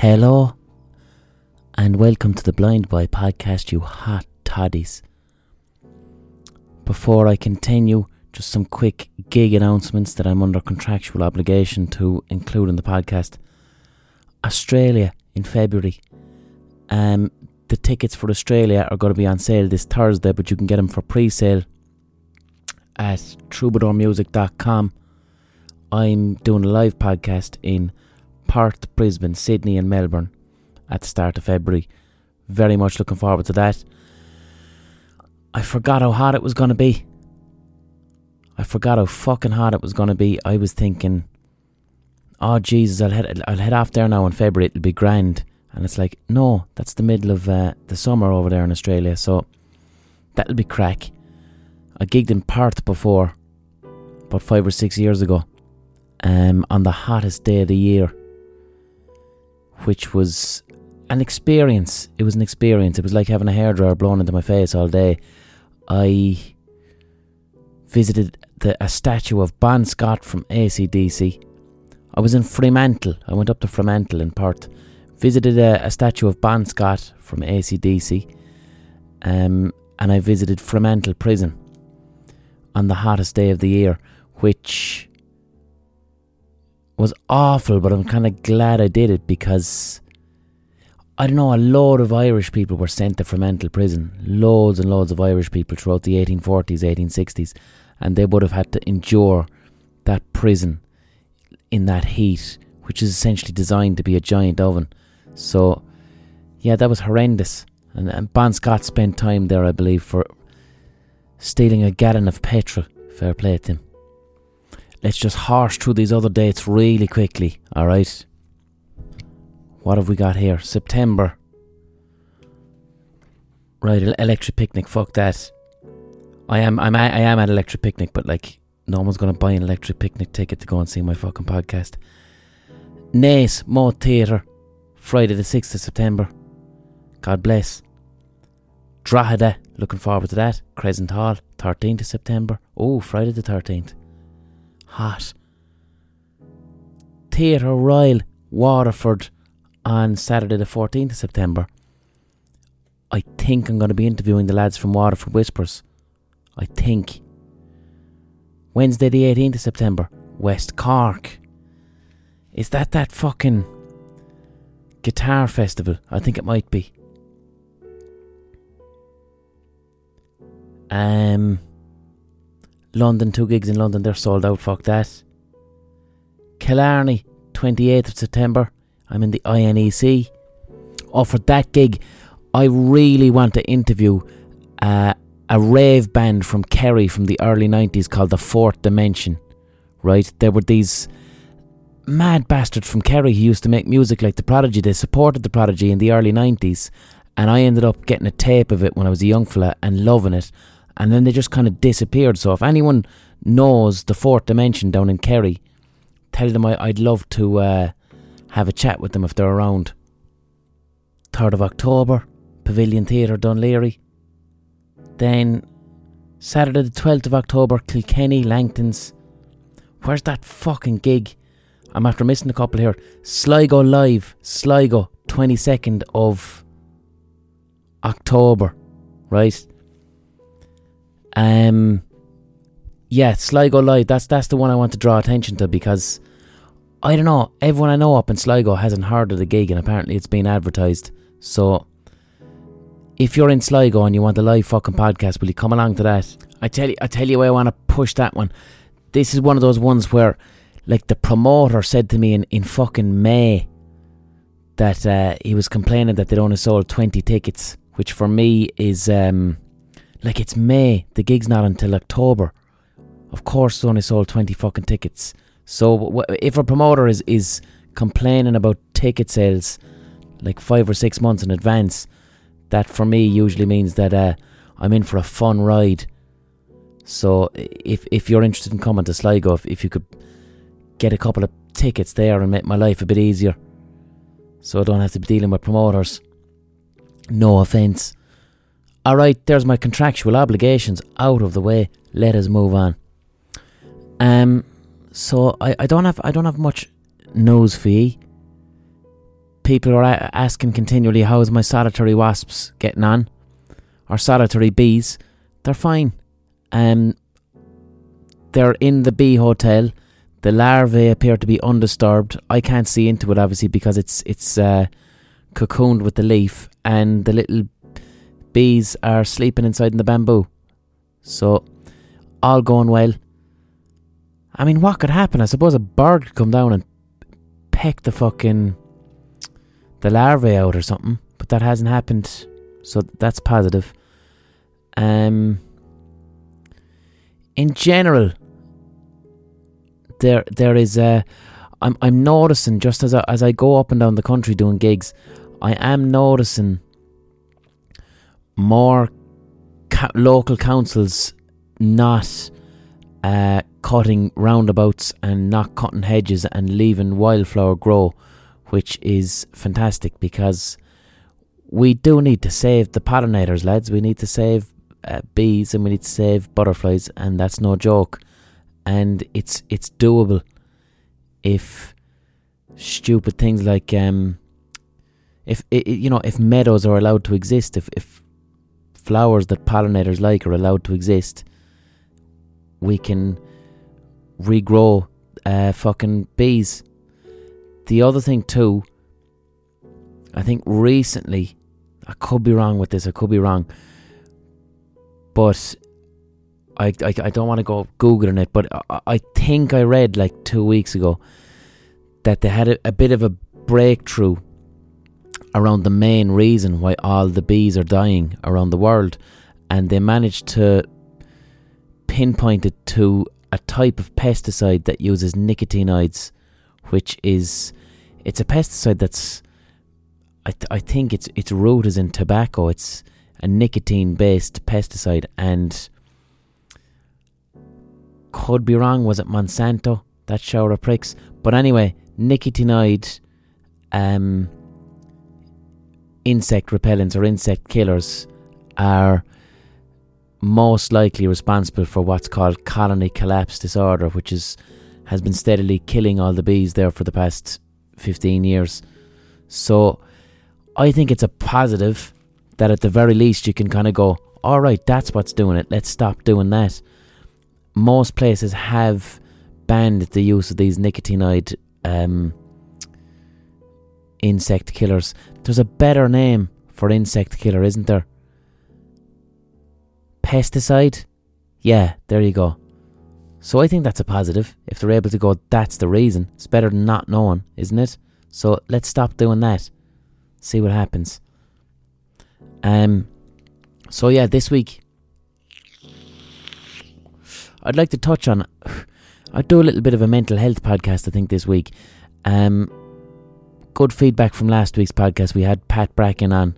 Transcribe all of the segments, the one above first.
Hello, and welcome to the Blind Boy podcast, you hot toddies. Before I continue, just some quick gig announcements that I'm under contractual obligation to include in the podcast. Australia in February. Um, the tickets for Australia are going to be on sale this Thursday, but you can get them for pre sale at troubadourmusic.com. I'm doing a live podcast in Perth, Brisbane, Sydney, and Melbourne at the start of February. Very much looking forward to that. I forgot how hot it was going to be. I forgot how fucking hot it was going to be. I was thinking, oh Jesus, I'll head, I'll head off there now in February. It'll be grand. And it's like, no, that's the middle of uh, the summer over there in Australia. So that'll be crack. I gigged in Perth before, about five or six years ago, um, on the hottest day of the year which was an experience. It was an experience. It was like having a hairdryer blown into my face all day. I visited the, a statue of Bon Scott from ACDC. I was in Fremantle. I went up to Fremantle in Perth. Visited a, a statue of Bon Scott from ACDC. Um, and I visited Fremantle Prison on the hottest day of the year, which was awful, but I'm kind of glad I did it because I don't know, a load of Irish people were sent to Fremantle prison. Loads and loads of Irish people throughout the 1840s, 1860s, and they would have had to endure that prison in that heat, which is essentially designed to be a giant oven. So, yeah, that was horrendous. And, and Bon Scott spent time there, I believe, for stealing a gallon of petrol. Fair play to him let's just horse through these other dates really quickly, alright? What have we got here? September. Right, electric picnic, fuck that. I am I'm I am at electric picnic, but like no one's gonna buy an electric picnic ticket to go and see my fucking podcast. Naas Moat Theatre, Friday the sixth of September. God bless. Drogheda, looking forward to that. Crescent Hall, 13th of September. Oh, Friday the 13th hot. Theatre Royal, Waterford, on Saturday the 14th of September. I think I'm going to be interviewing the lads from Waterford Whispers. I think. Wednesday the 18th of September, West Cork. Is that that fucking guitar festival? I think it might be. Um, London, two gigs in London, they're sold out, fuck that. Killarney, 28th of September, I'm in the INEC. Oh, for that gig, I really want to interview uh, a rave band from Kerry from the early 90s called The Fourth Dimension. Right? There were these mad bastards from Kerry who used to make music like The Prodigy. They supported The Prodigy in the early 90s, and I ended up getting a tape of it when I was a young fella and loving it and then they just kind of disappeared. So if anyone knows the fourth dimension down in Kerry, tell them I, would love to uh, have a chat with them if they're around. 3rd of October, Pavilion Theatre, Dún Laoghaire. Then Saturday the 12th of October, Kilkenny, Langtons. Where's that fucking gig? I'm after missing a couple here. Sligo Live, Sligo, 22nd of October, right? Um, yeah, Sligo Live. That's that's the one I want to draw attention to because I don't know. Everyone I know up in Sligo hasn't heard of the gig, and apparently it's been advertised. So if you're in Sligo and you want a live fucking podcast, will you come along to that? I tell you, I tell you, I want to push that one. This is one of those ones where, like, the promoter said to me in in fucking May that uh, he was complaining that they'd only sold twenty tickets, which for me is um like it's May, the gig's not until October. Of course, only sold 20 fucking tickets. So if a promoter is, is complaining about ticket sales like five or six months in advance, that for me usually means that uh, I'm in for a fun ride. So if if you're interested in coming to Sligo, if, if you could get a couple of tickets there and make my life a bit easier, so I don't have to be dealing with promoters. No offence. Alright, there's my contractual obligations out of the way. Let us move on. Um so I, I don't have I don't have much news for you. people are asking continually, how's my solitary wasps getting on? Or solitary bees? They're fine. Um, they're in the bee hotel. The larvae appear to be undisturbed. I can't see into it obviously because it's it's uh, cocooned with the leaf, and the little bees are sleeping inside in the bamboo. So all going well. I mean, what could happen? I suppose a bird could come down and peck the fucking the larvae out or something, but that hasn't happened, so that's positive. Um, in general, there there is a. I'm I'm noticing just as I, as I go up and down the country doing gigs, I am noticing more ca- local councils not uh, cutting roundabouts and not cutting hedges and leaving wildflower grow, which is fantastic because we do need to save the pollinators, lads. We need to save uh, bees and we need to save butterflies, and that's no joke. And it's it's doable if stupid things like um, if i you know if meadows are allowed to exist, if if flowers that pollinators like are allowed to exist, we can regrow uh, fucking bees. The other thing too, I think recently, I could be wrong with this. I could be wrong, but I I, I don't want to go googling it. But I, I think I read like two weeks ago that they had a, a bit of a breakthrough around the main reason why all the bees are dying around the world, and they managed to pinpoint it to a type of pesticide that uses nicotinoids, which is it's a pesticide that's I th- I think its its root is in tobacco. It's a nicotine based pesticide and could be wrong. Was it Monsanto that shower of pricks? But anyway, nicotinoid um, insect repellents or insect killers are most likely responsible for what's called colony collapse disorder, which is has been steadily killing all the bees there for the past 15 years. So I think it's a positive that at the very least you can kind of go, all right, that's what's doing it. Let's stop doing that. Most places have banned the use of these nicotinoid um, insect killers. There's a better name for insect killer, isn't there? Pesticide? Yeah, there you go. So I think that's a positive. If they're able to go, that's the reason. It's better than not knowing, isn't it? So let's stop doing that. See what happens. Um. So yeah, this week I'd like to touch on. I'd do a little bit of a mental health podcast. I think this week. Um. Good feedback from last week's podcast. We had Pat Bracken on,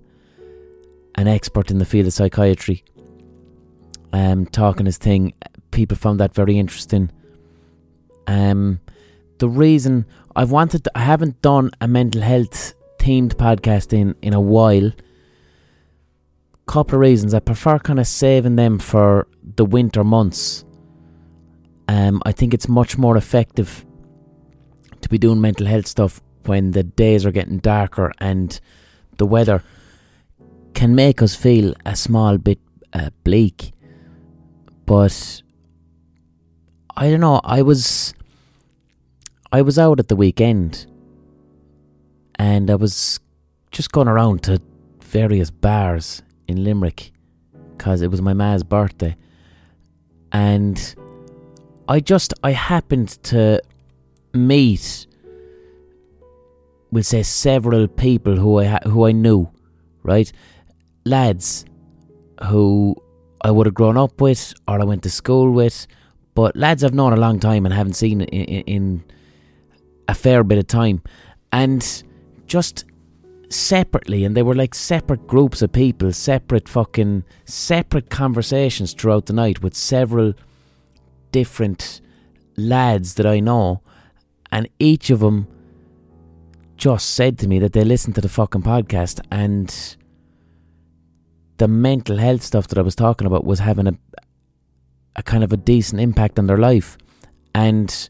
an expert in the field of psychiatry. Um, talking his thing. People found that very interesting. Um, the reason I've wanted, to, I haven't done a mental health themed podcast in in a while. Couple of reasons. I prefer kind of saving them for the winter months. Um, I think it's much more effective to be doing mental health stuff when the days are getting darker and the weather can make us feel a small bit uh, bleak. But I don't know. I was I was out at the weekend and I was just going around to various bars in Limerick because it was my ma's birthday. And I just, I happened to meet, we'll say, several people who I, who I knew, right? Lads who I would have grown up with or I went to school with, but lads I've known a long time and haven't seen in, in, in a fair bit of time. And just separately, and they were like separate groups of people, separate fucking, separate conversations throughout the night with several different lads that I know, and each of them just said to me that they listened to the fucking podcast and the mental health stuff that I was talking about was having a a kind of a decent impact on their life. And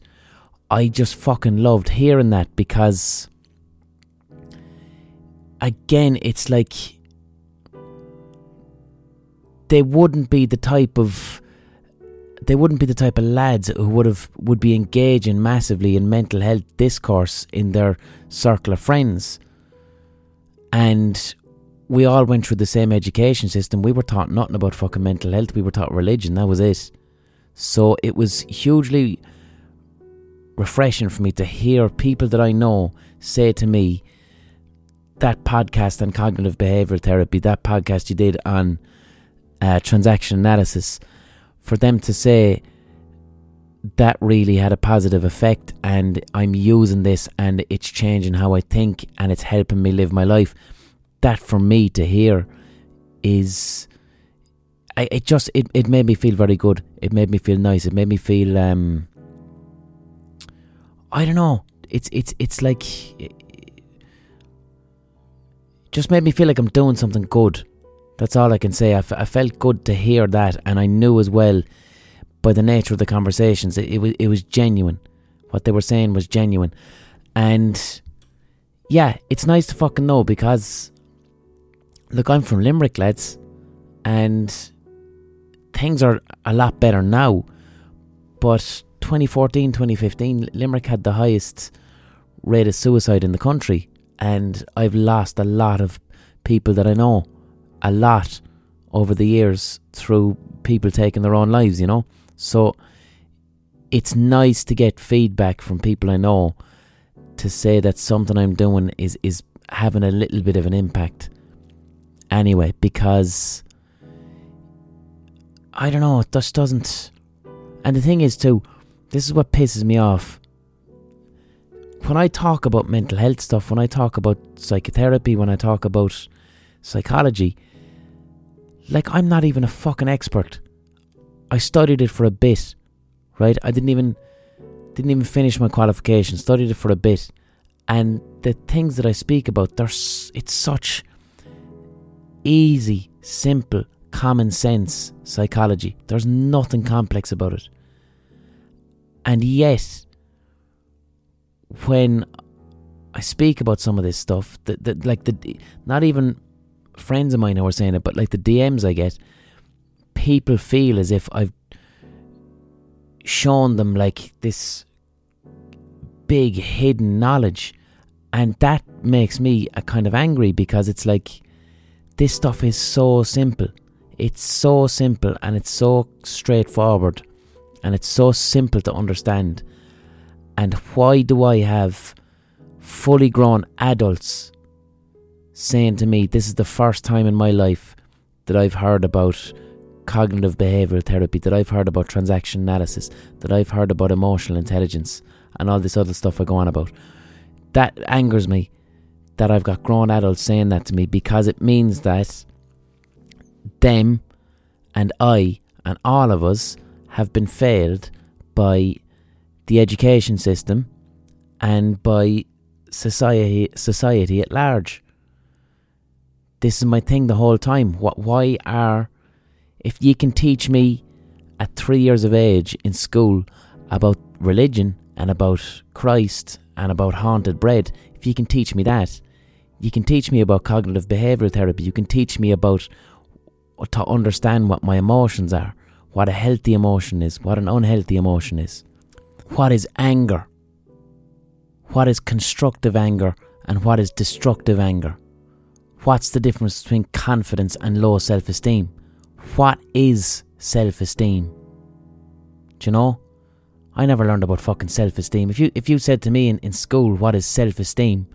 I just fucking loved hearing that because again, it's like they wouldn't be the type of they wouldn't be the type of lads who would have would be engaging massively in mental health discourse in their circle of friends. And we all went through the same education system. We were taught nothing about fucking mental health. We were taught religion. That was it. So it was hugely refreshing for me to hear people that I know say to me, that podcast on cognitive behavioral therapy, that podcast you did on uh, transaction analysis, for them to say that really had a positive effect and I'm using this and it's changing how I think and it's helping me live my life. That for me to hear is I, it just it, it made me feel very good. It made me feel nice. It made me feel um I don't know. It's it's it's like it just made me feel like I'm doing something good. That's all I can say. I, f- I felt good to hear that, and I knew as well by the nature of the conversations, it, it was it was genuine. What they were saying was genuine, and yeah, it's nice to fucking know because look, I'm from Limerick, lads, and things are a lot better now. But 2014, 2015, Limerick had the highest rate of suicide in the country, and I've lost a lot of people that I know a lot over the years through people taking their own lives, you know? So it's nice to get feedback from people I know to say that something I'm doing is, is having a little bit of an impact. Anyway, because I don't know, it just doesn't. And the thing is, too, this is what pisses me off. When I talk about mental health stuff, when I talk about psychotherapy, when I talk about psychology, like, I'm not even a fucking expert. I studied it for a bit, right? I didn't even didn't even finish my qualification. Studied it for a bit, and the things that I speak about, there's it's such easy, simple, common sense psychology. There's nothing complex about it, and yet, when I speak about some of this stuff, that that like the not even friends of mine who are saying it, but like the DMs I get, people feel as if I've shown them like this big hidden knowledge. And that makes me a kind of angry because it's like this stuff is so simple. It's so simple and it's so straightforward and it's so simple to understand. And why do I have fully grown adults saying to me, This is the first time in my life that I've heard about cognitive behavioral therapy, that I've heard about transaction analysis, that I've heard about emotional intelligence, and all this other stuff I go on about. That angers me that I've got grown adults saying that to me because it means that them and I and all of us have been failed by the education system and by society society at large this is my thing the whole time. What? Why are? If you can teach me at three years of age in school about religion and about Christ and about haunted bread, if you can teach me that, you can teach me about cognitive behavioral therapy. You can teach me about to understand what my emotions are, what a healthy emotion is, what an unhealthy emotion is, what is anger, what is constructive anger, and what is destructive anger. What's the difference between confidence and low self esteem? What is self esteem? Do you know? I never learned about fucking self esteem. If you if you said to me in, in school what is self esteem,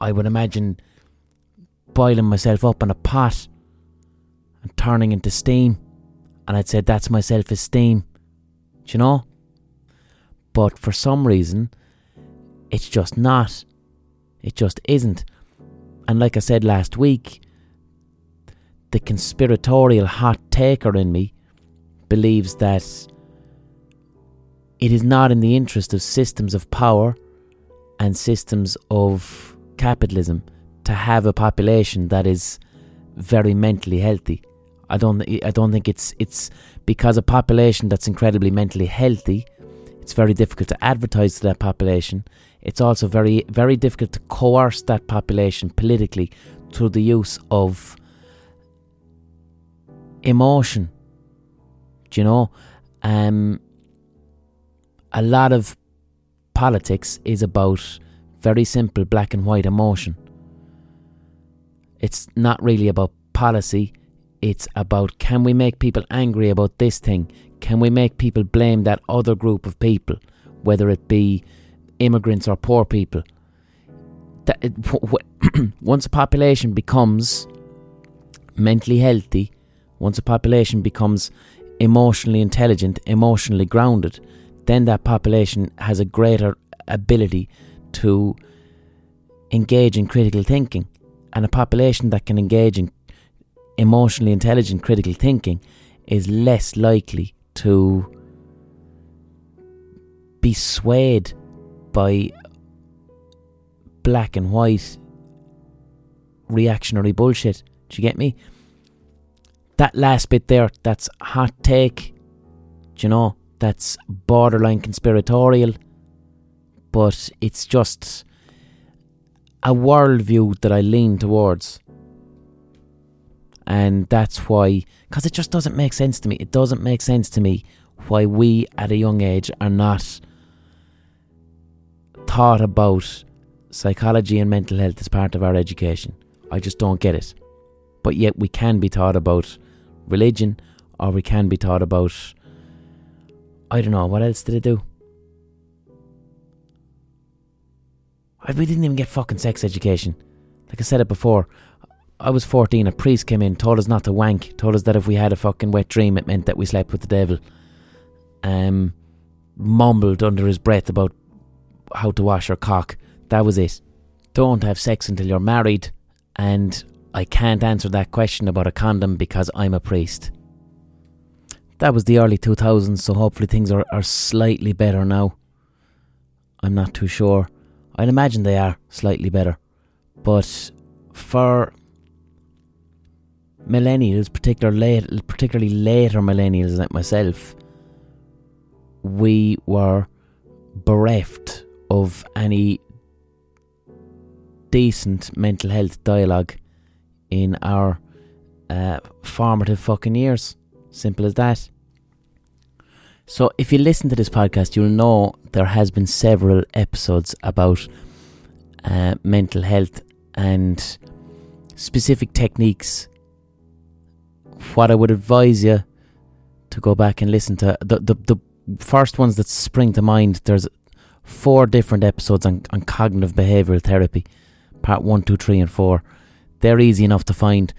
I would imagine boiling myself up in a pot and turning into steam. And I'd say that's my self esteem. Do you know? But for some reason, it's just not. It just isn't. And like I said last week, the conspiratorial hot taker in me believes that it is not in the interest of systems of power and systems of capitalism to have a population that is very mentally healthy. I don't I don't think it's it's because a population that's incredibly mentally healthy, it's very difficult to advertise to that population. It's also very, very difficult to coerce that population politically through the use of emotion. Do you know? Um, a lot of politics is about very simple black and white emotion. It's not really about policy, it's about can we make people angry about this thing? Can we make people blame that other group of people, whether it be immigrants or poor people? That it, once a population becomes mentally healthy, once a population becomes emotionally intelligent, emotionally grounded, then that population has a greater ability to engage in critical thinking. And a population that can engage in emotionally intelligent critical thinking is less likely to be swayed by black and white reactionary bullshit. Do you get me? That last bit there, that's hot take. Do you know? That's borderline conspiratorial. But it's just a worldview that I lean towards. And that's why, because it just doesn't make sense to me. It doesn't make sense to me why we at a young age are not taught about psychology and mental health as part of our education. I just don't get it. But yet we can be taught about religion or we can be taught about I don't know, what else did it do? We didn't even get fucking sex education. Like I said it before, I was 14, a priest came in, told us not to wank, told us that if we had a fucking wet dream, it meant that we slept with the devil. Um, mumbled under his breath about how to wash your cock. That was it. Don't have sex until you're married, and I can't answer that question about a condom because I'm a priest. That was the early 2000s, so hopefully things are, are slightly better now. I'm not too sure. I'd imagine they are slightly better. But for millennials, particular late, particularly later millennials like myself, we were bereft of any decent mental health dialogue in our uh, formative fucking years. Simple as that. So, if you listen to this podcast, you'll know there has been several episodes about uh, mental health and specific techniques what I would advise you to go back and listen to the the, the first ones that spring to mind. There's four different episodes on, on cognitive behavioral therapy, part one, two, three, and four. They're easy enough to find.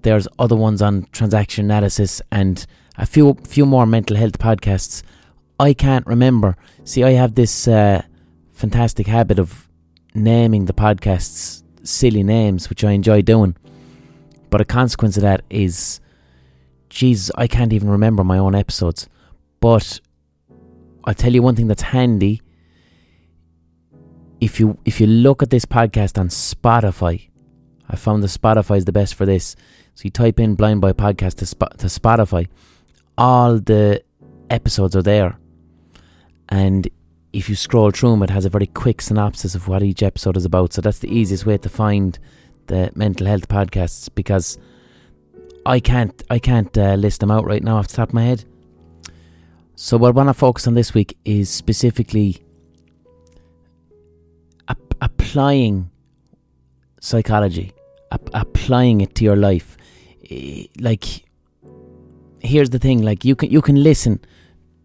There's other ones on transaction analysis and a few few more mental health podcasts. I can't remember. See, I have this uh, fantastic habit of naming the podcasts silly names, which I enjoy doing. But a consequence of that is Jesus, I can't even remember my own episodes. But I'll tell you one thing that's handy. If you if you look at this podcast on Spotify, I found the Spotify is the best for this. So you type in Blind Boy Podcast to, Sp- to Spotify, all the episodes are there. And if you scroll through them, it has a very quick synopsis of what each episode is about. So that's the easiest way to find the mental health podcasts because I can't I can't uh, list them out right now off the top of my head. So what I want to focus on this week is specifically applying psychology, ap- applying it to your life. Eh, like, here's the thing: like you can you can listen,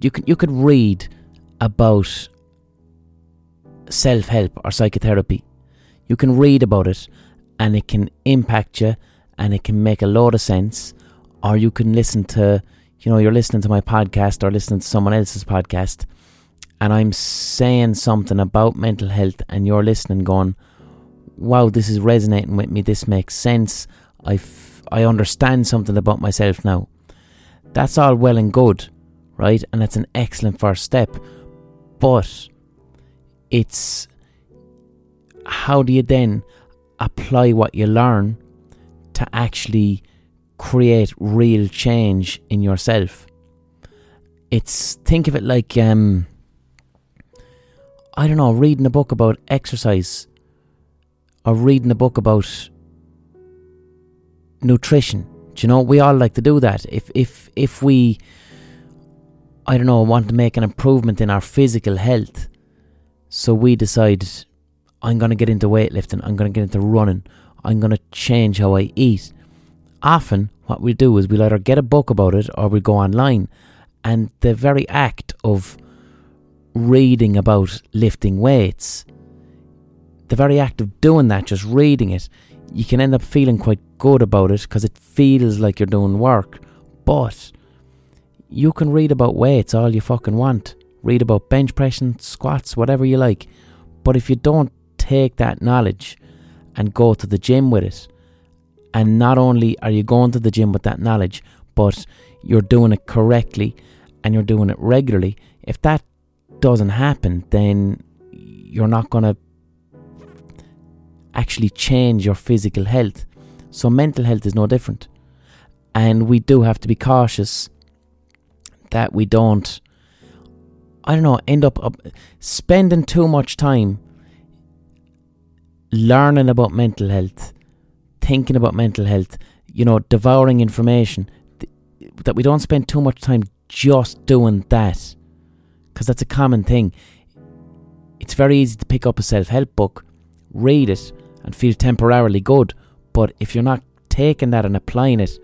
you can you could read about self help or psychotherapy. You can read about it, and it can impact you and it can make a lot of sense. Or you can listen to, you know, you're listening to my podcast or listening to someone else's podcast, and I'm saying something about mental health, and you're listening, going, wow, this is resonating with me. This makes sense. I, f- I understand something about myself now. That's all well and good, right? And that's an excellent first step. But it's how do you then apply what you learn to actually create real change in yourself. It's think of it like um, I don't know, reading a book about exercise or reading a book about nutrition. Do you know, we all like to do that. If if if we I don't know, want to make an improvement in our physical health, so we decide I'm going to get into weightlifting, I'm going to get into running, I'm going to change how I eat. Often, what we do is we'll either get a book about it or we go online, and the very act of reading about lifting weights, the very act of doing that, just reading it, you can end up feeling quite good about it because it feels like you're doing work. But you can read about weights all you fucking want. Read about bench pressing, squats, whatever you like. But if you don't take that knowledge and go to the gym with it, and not only are you going to the gym with that knowledge, but you're doing it correctly and you're doing it regularly, if that doesn't happen, then you're not going to actually change your physical health. So, mental health is no different. And we do have to be cautious that we don't, I don't know, end up, spending too much time learning about mental health, thinking about mental health, you know, devouring information, th- that we don't spend too much time just doing that. Because that's a common thing. It's very easy to pick up a self help book, read it, and feel temporarily good. But if you're not taking that and applying it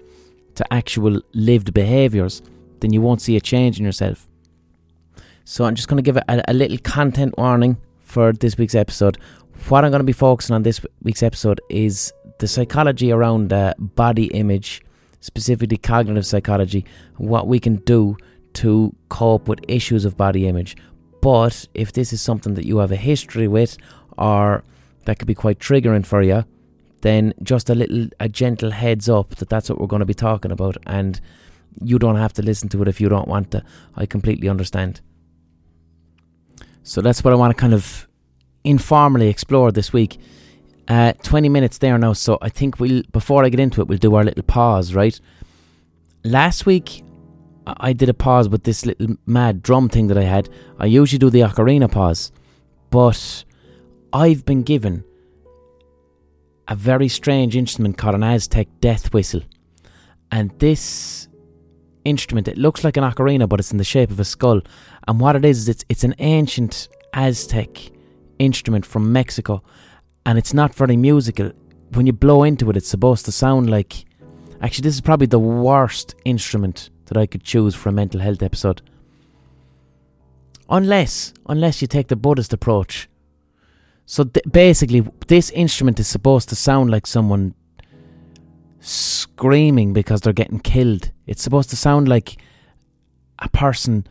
to actual lived behaviours, then you won't see a change in yourself. So I'm just going to give a, a little content warning for this week's episode. What I'm going to be focusing on this week's episode is the psychology around uh, body image, specifically cognitive psychology, what we can do to cope with issues of body image. But if this is something that you have a history with, or that could be quite triggering for you, then just a little, a gentle heads up that that's what we're going to be talking about, and you don't have to listen to it if you don't want to. I completely understand. So that's what I want to kind of informally explore this week. Uh, 20 minutes there now, so I think we'll, before I get into it, we'll do our little pause, right? Last week, I did a pause with this little mad drum thing that I had. I usually do the ocarina pause, but I've been given a very strange instrument called an Aztec death whistle. And this instrument, it looks like an ocarina, but it's in the shape of a skull. And what it is, is it's, it's an ancient Aztec instrument from Mexico. And it's not very musical. When you blow into it, it's supposed to sound like. Actually, this is probably the worst instrument that I could choose for a mental health episode. Unless, unless you take the Buddhist approach. So th- basically, this instrument is supposed to sound like someone screaming because they're getting killed. It's supposed to sound like a person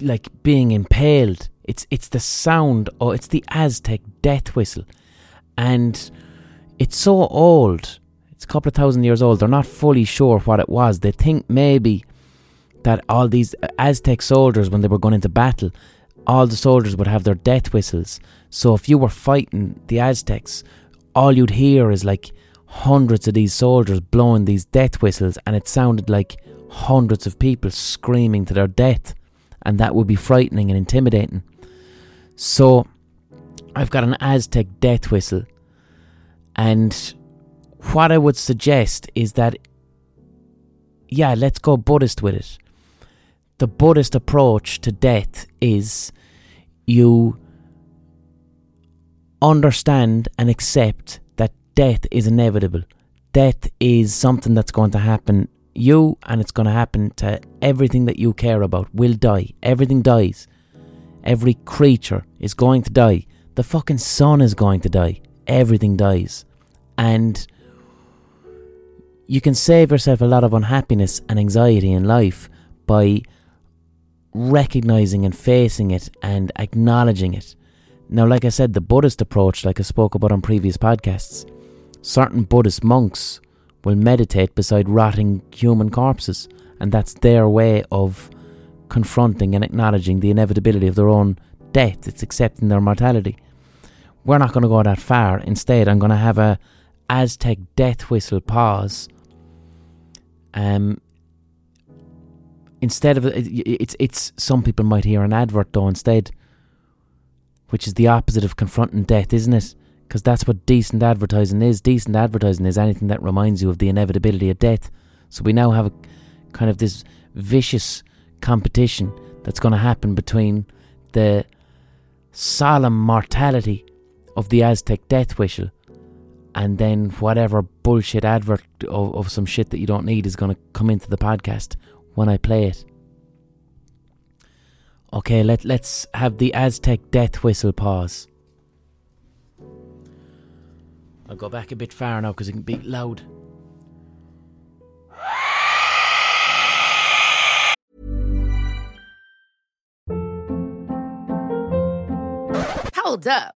like being impaled. It's it's the sound or it's the Aztec death whistle. And it's so old it's a couple of thousand years old. They're not fully sure what it was. They think maybe that all these Aztec soldiers, when they were going into battle, all the soldiers would have their death whistles. So if you were fighting the Aztecs, all you'd hear is like hundreds of these soldiers blowing these death whistles, and it sounded like hundreds of people screaming to their death, and that would be frightening and intimidating. So I've got an Aztec death whistle, and what I would suggest is that, yeah, let's go Buddhist with it. The Buddhist approach to death is you understand and accept that death is inevitable. Death is something that's going to happen you and it's going to happen to everything that you care about will die. Everything dies. Every creature is going to die. The fucking sun is going to die. Everything dies. And you can save yourself a lot of unhappiness and anxiety in life by recognizing and facing it and acknowledging it. Now, like I said, the Buddhist approach, like I spoke about on previous podcasts, certain Buddhist monks will meditate beside rotting human corpses, and that's their way of confronting and acknowledging the inevitability of their own death. It's accepting their mortality. We're not going to go that far. Instead, I'm going to have a Aztec death whistle pause um, instead of it's it's some people might hear an advert though instead. which is the opposite of confronting death, isn't it? Because that's what decent advertising is. Decent advertising is anything that reminds you of the inevitability of death. So we now have a kind of this vicious competition that's going to happen between the solemn mortality of the Aztec death whistle and then whatever bullshit advert of, of some shit that you don't need is going to come into the podcast when I play it. Okay, let, let's have the Aztec death whistle pause. I'll go back a bit far now because it can be loud. Hold up.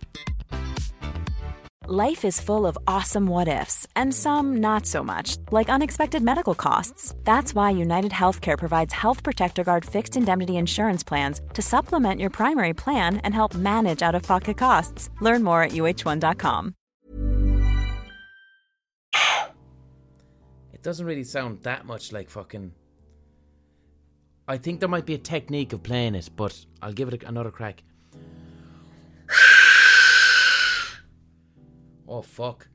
Life is full of awesome what ifs, and some not so much, like unexpected medical costs. That's why United Healthcare provides Health Protector Guard fixed indemnity insurance plans to supplement your primary plan and help manage out of pocket costs. Learn more at uh1.com. It doesn't really sound that much like fucking. I think there might be a technique of playing it, but I'll give it another crack. Oh fuck.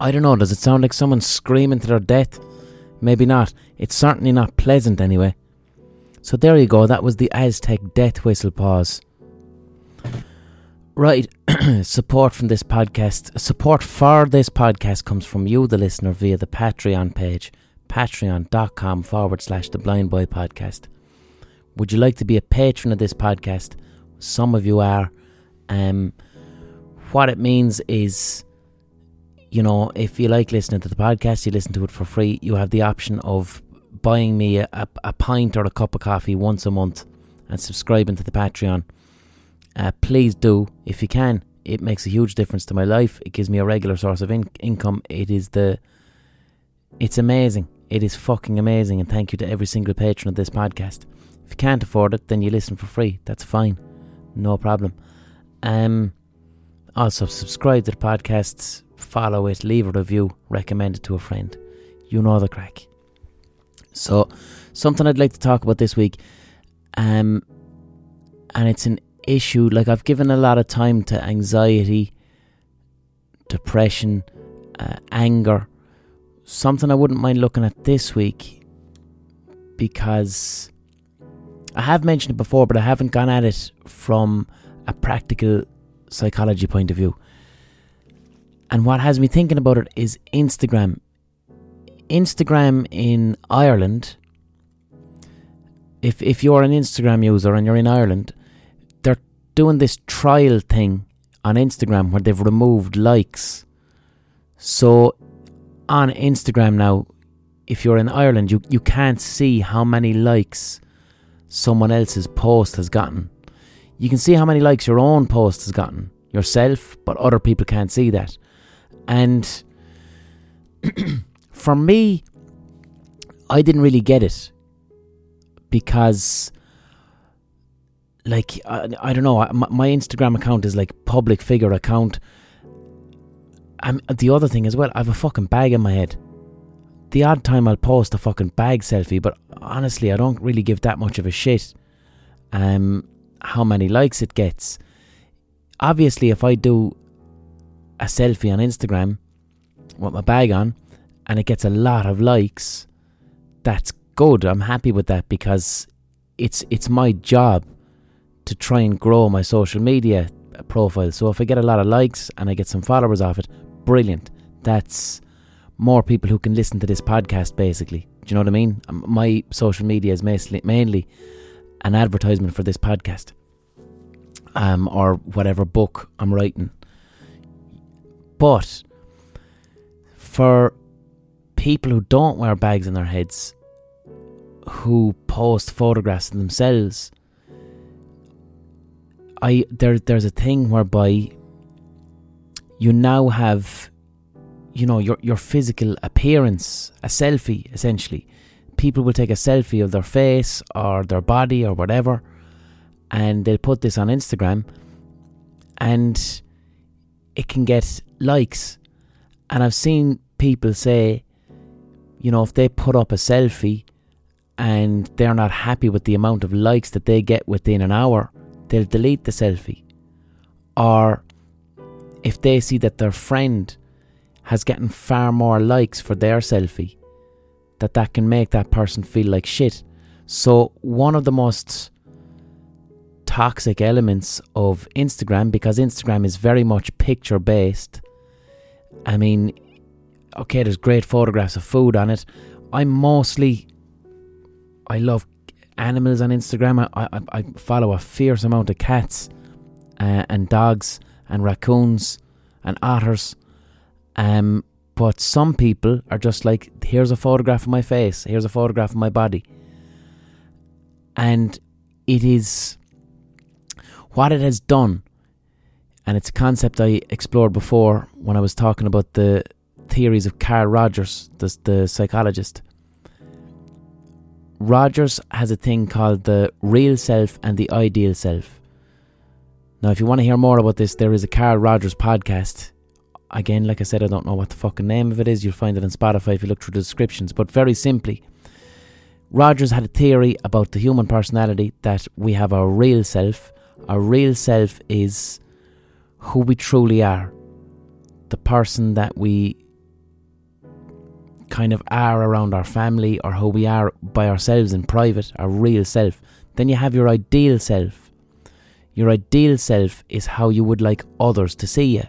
I don't know, does it sound like someone screaming to their death? Maybe not. It's certainly not pleasant anyway. So there you go, that was the Aztec death whistle pause. Right, support from this podcast, support for this podcast comes from you, the listener, via the Patreon page, patreon.com forward slash the blind boy podcast. Would you like to be a patron of this podcast? Some of you are. Um, what it means is, you know, if you like listening to the podcast, you listen to it for free. You have the option of buying me a, a, pint or a cup of coffee once a month and subscribing to the Patreon. Uh, please do if you can. It makes a huge difference to my life. It gives me a regular source of in- income. It is the. It's amazing. It is fucking amazing, and thank you to every single patron of this podcast. If you can't afford it, then you listen for free. That's fine, no problem. Um, also subscribe to the podcasts, follow it, leave a review, recommend it to a friend. You know the crack. So, something I'd like to talk about this week, um, and it's an issue. Like I've given a lot of time to anxiety, depression, uh, anger. Something I wouldn't mind looking at this week because I have mentioned it before, but I haven't gone at it from a practical psychology point of view. And what has me thinking about it is Instagram. Instagram in Ireland. If if you're an Instagram user and you're in Ireland, they're doing this trial thing on Instagram where they've removed likes. So on Instagram now, if you're in Ireland, you, you can't see how many likes someone else's post has gotten. You can see how many likes your own post has gotten yourself, but other people can't see that. And for me, I didn't really get it because, like, I, I don't know, my, my Instagram account is like public figure account. I'm, the other thing as well, I have a fucking bag in my head. The odd time I'll post a fucking bag selfie, but honestly, I don't really give that much of a shit. Um, how many likes it gets. Obviously, if I do a selfie on Instagram with my bag on and it gets a lot of likes, that's good. I'm happy with that because it's it's my job to try and grow my social media profile. So if I get a lot of likes and I get some followers off it, brilliant. That's more people who can listen to this podcast basically. Do you know what I mean? Um, My social media is mainly mainly an advertisement for this podcast. Um, or whatever book I'm writing. But for people who don't wear bags in their heads, who post photographs of themselves. I there there's a thing whereby you now have you know your your physical appearance, a selfie essentially. People will take a selfie of their face or their body or whatever and they'll put this on Instagram and it can get likes. And I've seen people say, you know, if they put up a selfie and they're not happy with the amount of likes that they get within an hour, they'll delete the selfie. Or if they see that their friend has gotten far more likes for their selfie, that that can make that person feel like shit. So one of the most toxic elements of Instagram because Instagram is very much picture based. I mean, okay, there's great photographs of food on it. I'm mostly, I love animals on Instagram. I, I, I follow a fierce amount of cats uh, and dogs and raccoons and otters. Um, but some people are just like, here's a photograph of my face, here's a photograph of my body. And it is what it has done, and it's a concept I explored before when I was talking about the theories of Carl Rogers, the, the psychologist. Rogers has a thing called the real self and the ideal self. Now, if you want to hear more about this, there is a Carl Rogers podcast. Again, like I said, I don't know what the fucking name of it is. You'll find it on Spotify if you look through the descriptions. But very simply, Rogers had a theory about the human personality that we have our real self our real self is who we truly are, the person that we kind of are around our family or who we are by ourselves in private, our real self. Then you have your ideal self. Your ideal self is how you would like others to see you.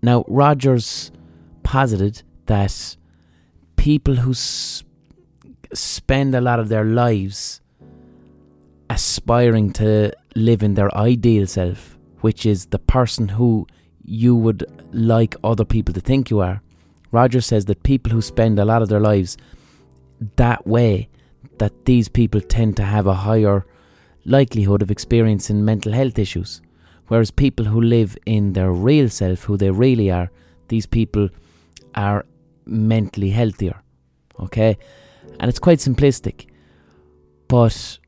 Now, Rogers posited that people who s- spend a lot of their lives aspiring to live in their ideal self, which is the person who you would like other people to think you are. Rogers says that people who spend a lot of their lives that way, that these people tend to have a higher likelihood of experiencing mental health issues. Whereas people who live in their real self, who they really are, these people are mentally healthier. Okay? And it's quite simplistic. But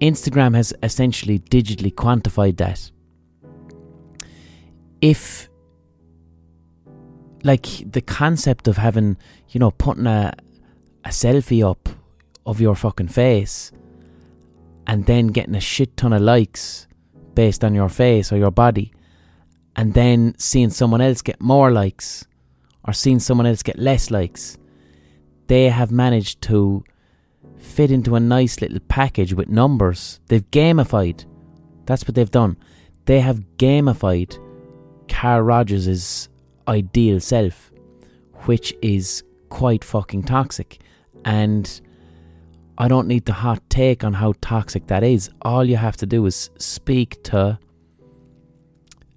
Instagram has essentially digitally quantified that. If, like, the concept of having, you know, putting a, a selfie up of your fucking face and then getting a shit ton of likes based on your face or your body, and then seeing someone else get more likes or seeing someone else get less likes, they have managed to fit into a nice little package with numbers. They've gamified. That's what they've done. They have gamified Carl Rogers' ideal self, which is quite fucking toxic. And I don't need the hot take on how toxic that is. All you have to do is speak to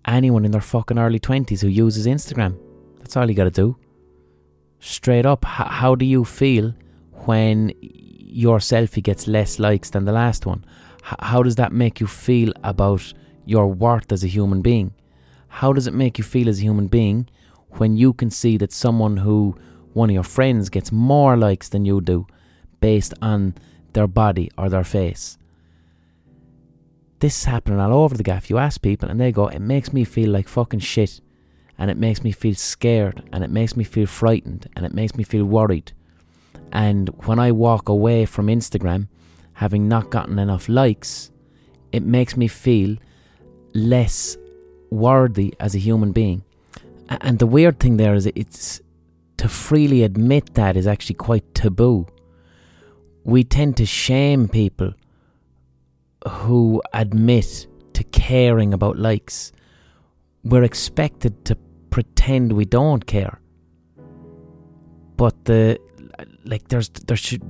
anyone in their fucking early 20s who uses Instagram. That's all you gotta do. Straight up, h- how do you feel when your selfie gets less likes than the last one? H- how does that make you feel about your worth as a human being? How does it make you feel as a human being when you can see that someone who, one of your friends, gets more likes than you do based on their body or their face? This is happening all over the gaff. You ask people and they go, It makes me feel like fucking shit. And it makes me feel scared. And it makes me feel frightened. And it makes me feel worried. And when I walk away from Instagram, having not gotten enough likes, it makes me feel less worthy as a human being. And the weird thing there is it's to freely admit that is actually quite taboo. We tend to shame people who admit to caring about likes. We're expected to pretend we don't care. But the like there's there should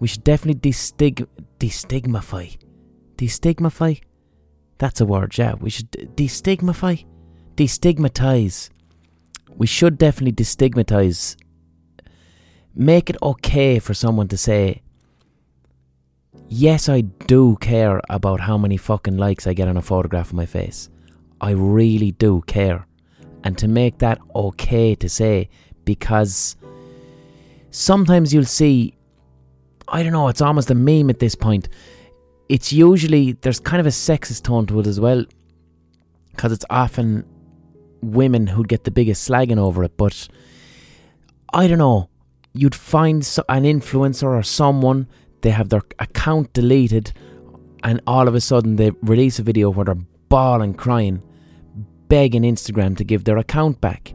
we should definitely destig destigmify. Destigmify? That's a word yeah. We should destigmify? Destigmatize. We should definitely destigmatize. Make it okay for someone to say yes, I do care about how many fucking likes I get on a photograph of my face. I really do care. And to make that okay to say, because sometimes you'll see, I don't know, it's almost a meme at this point. It's usually, there's kind of a sexist tone to it as well, because it's often women who get the biggest slagging over it. But I don't know, you'd find an influencer or someone, they have their account deleted, and all of a sudden they release a video where they're bawling, crying, begging Instagram to give their account back.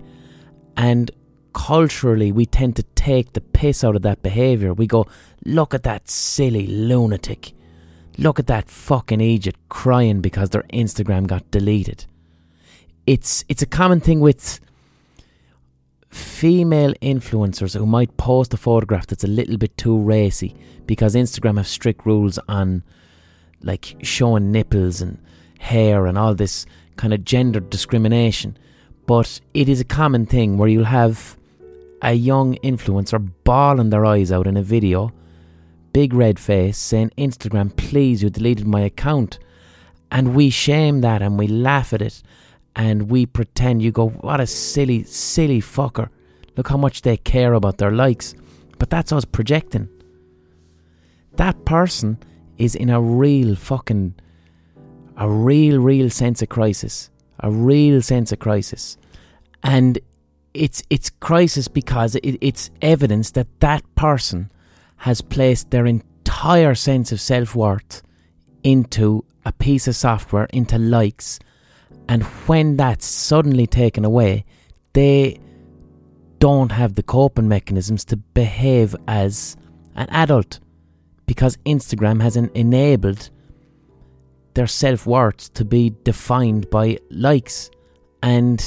And culturally, we tend to take the piss out of that behaviour. We go, look at that silly lunatic. Look at that fucking idiot crying because their Instagram got deleted. It's it's a common thing with female influencers who might post a photograph that's a little bit too racy because Instagram have strict rules on like showing nipples and hair and all this kind of gender discrimination. But it is a common thing where you'll have a young influencer bawling their eyes out in a video, big red face, saying, Instagram, please, you deleted my account. And we shame that and we laugh at it and we pretend you go, what a silly, silly fucker. Look how much they care about their likes. But that's us projecting. That person is in a real fucking, a real, real sense of crisis. A real sense of crisis. And it's, it's crisis because it, it's evidence that that person has placed their entire sense of self worth into a piece of software, into likes, and when that's suddenly taken away, they don't have the coping mechanisms to behave as an adult because Instagram has enabled their self worth to be defined by likes. And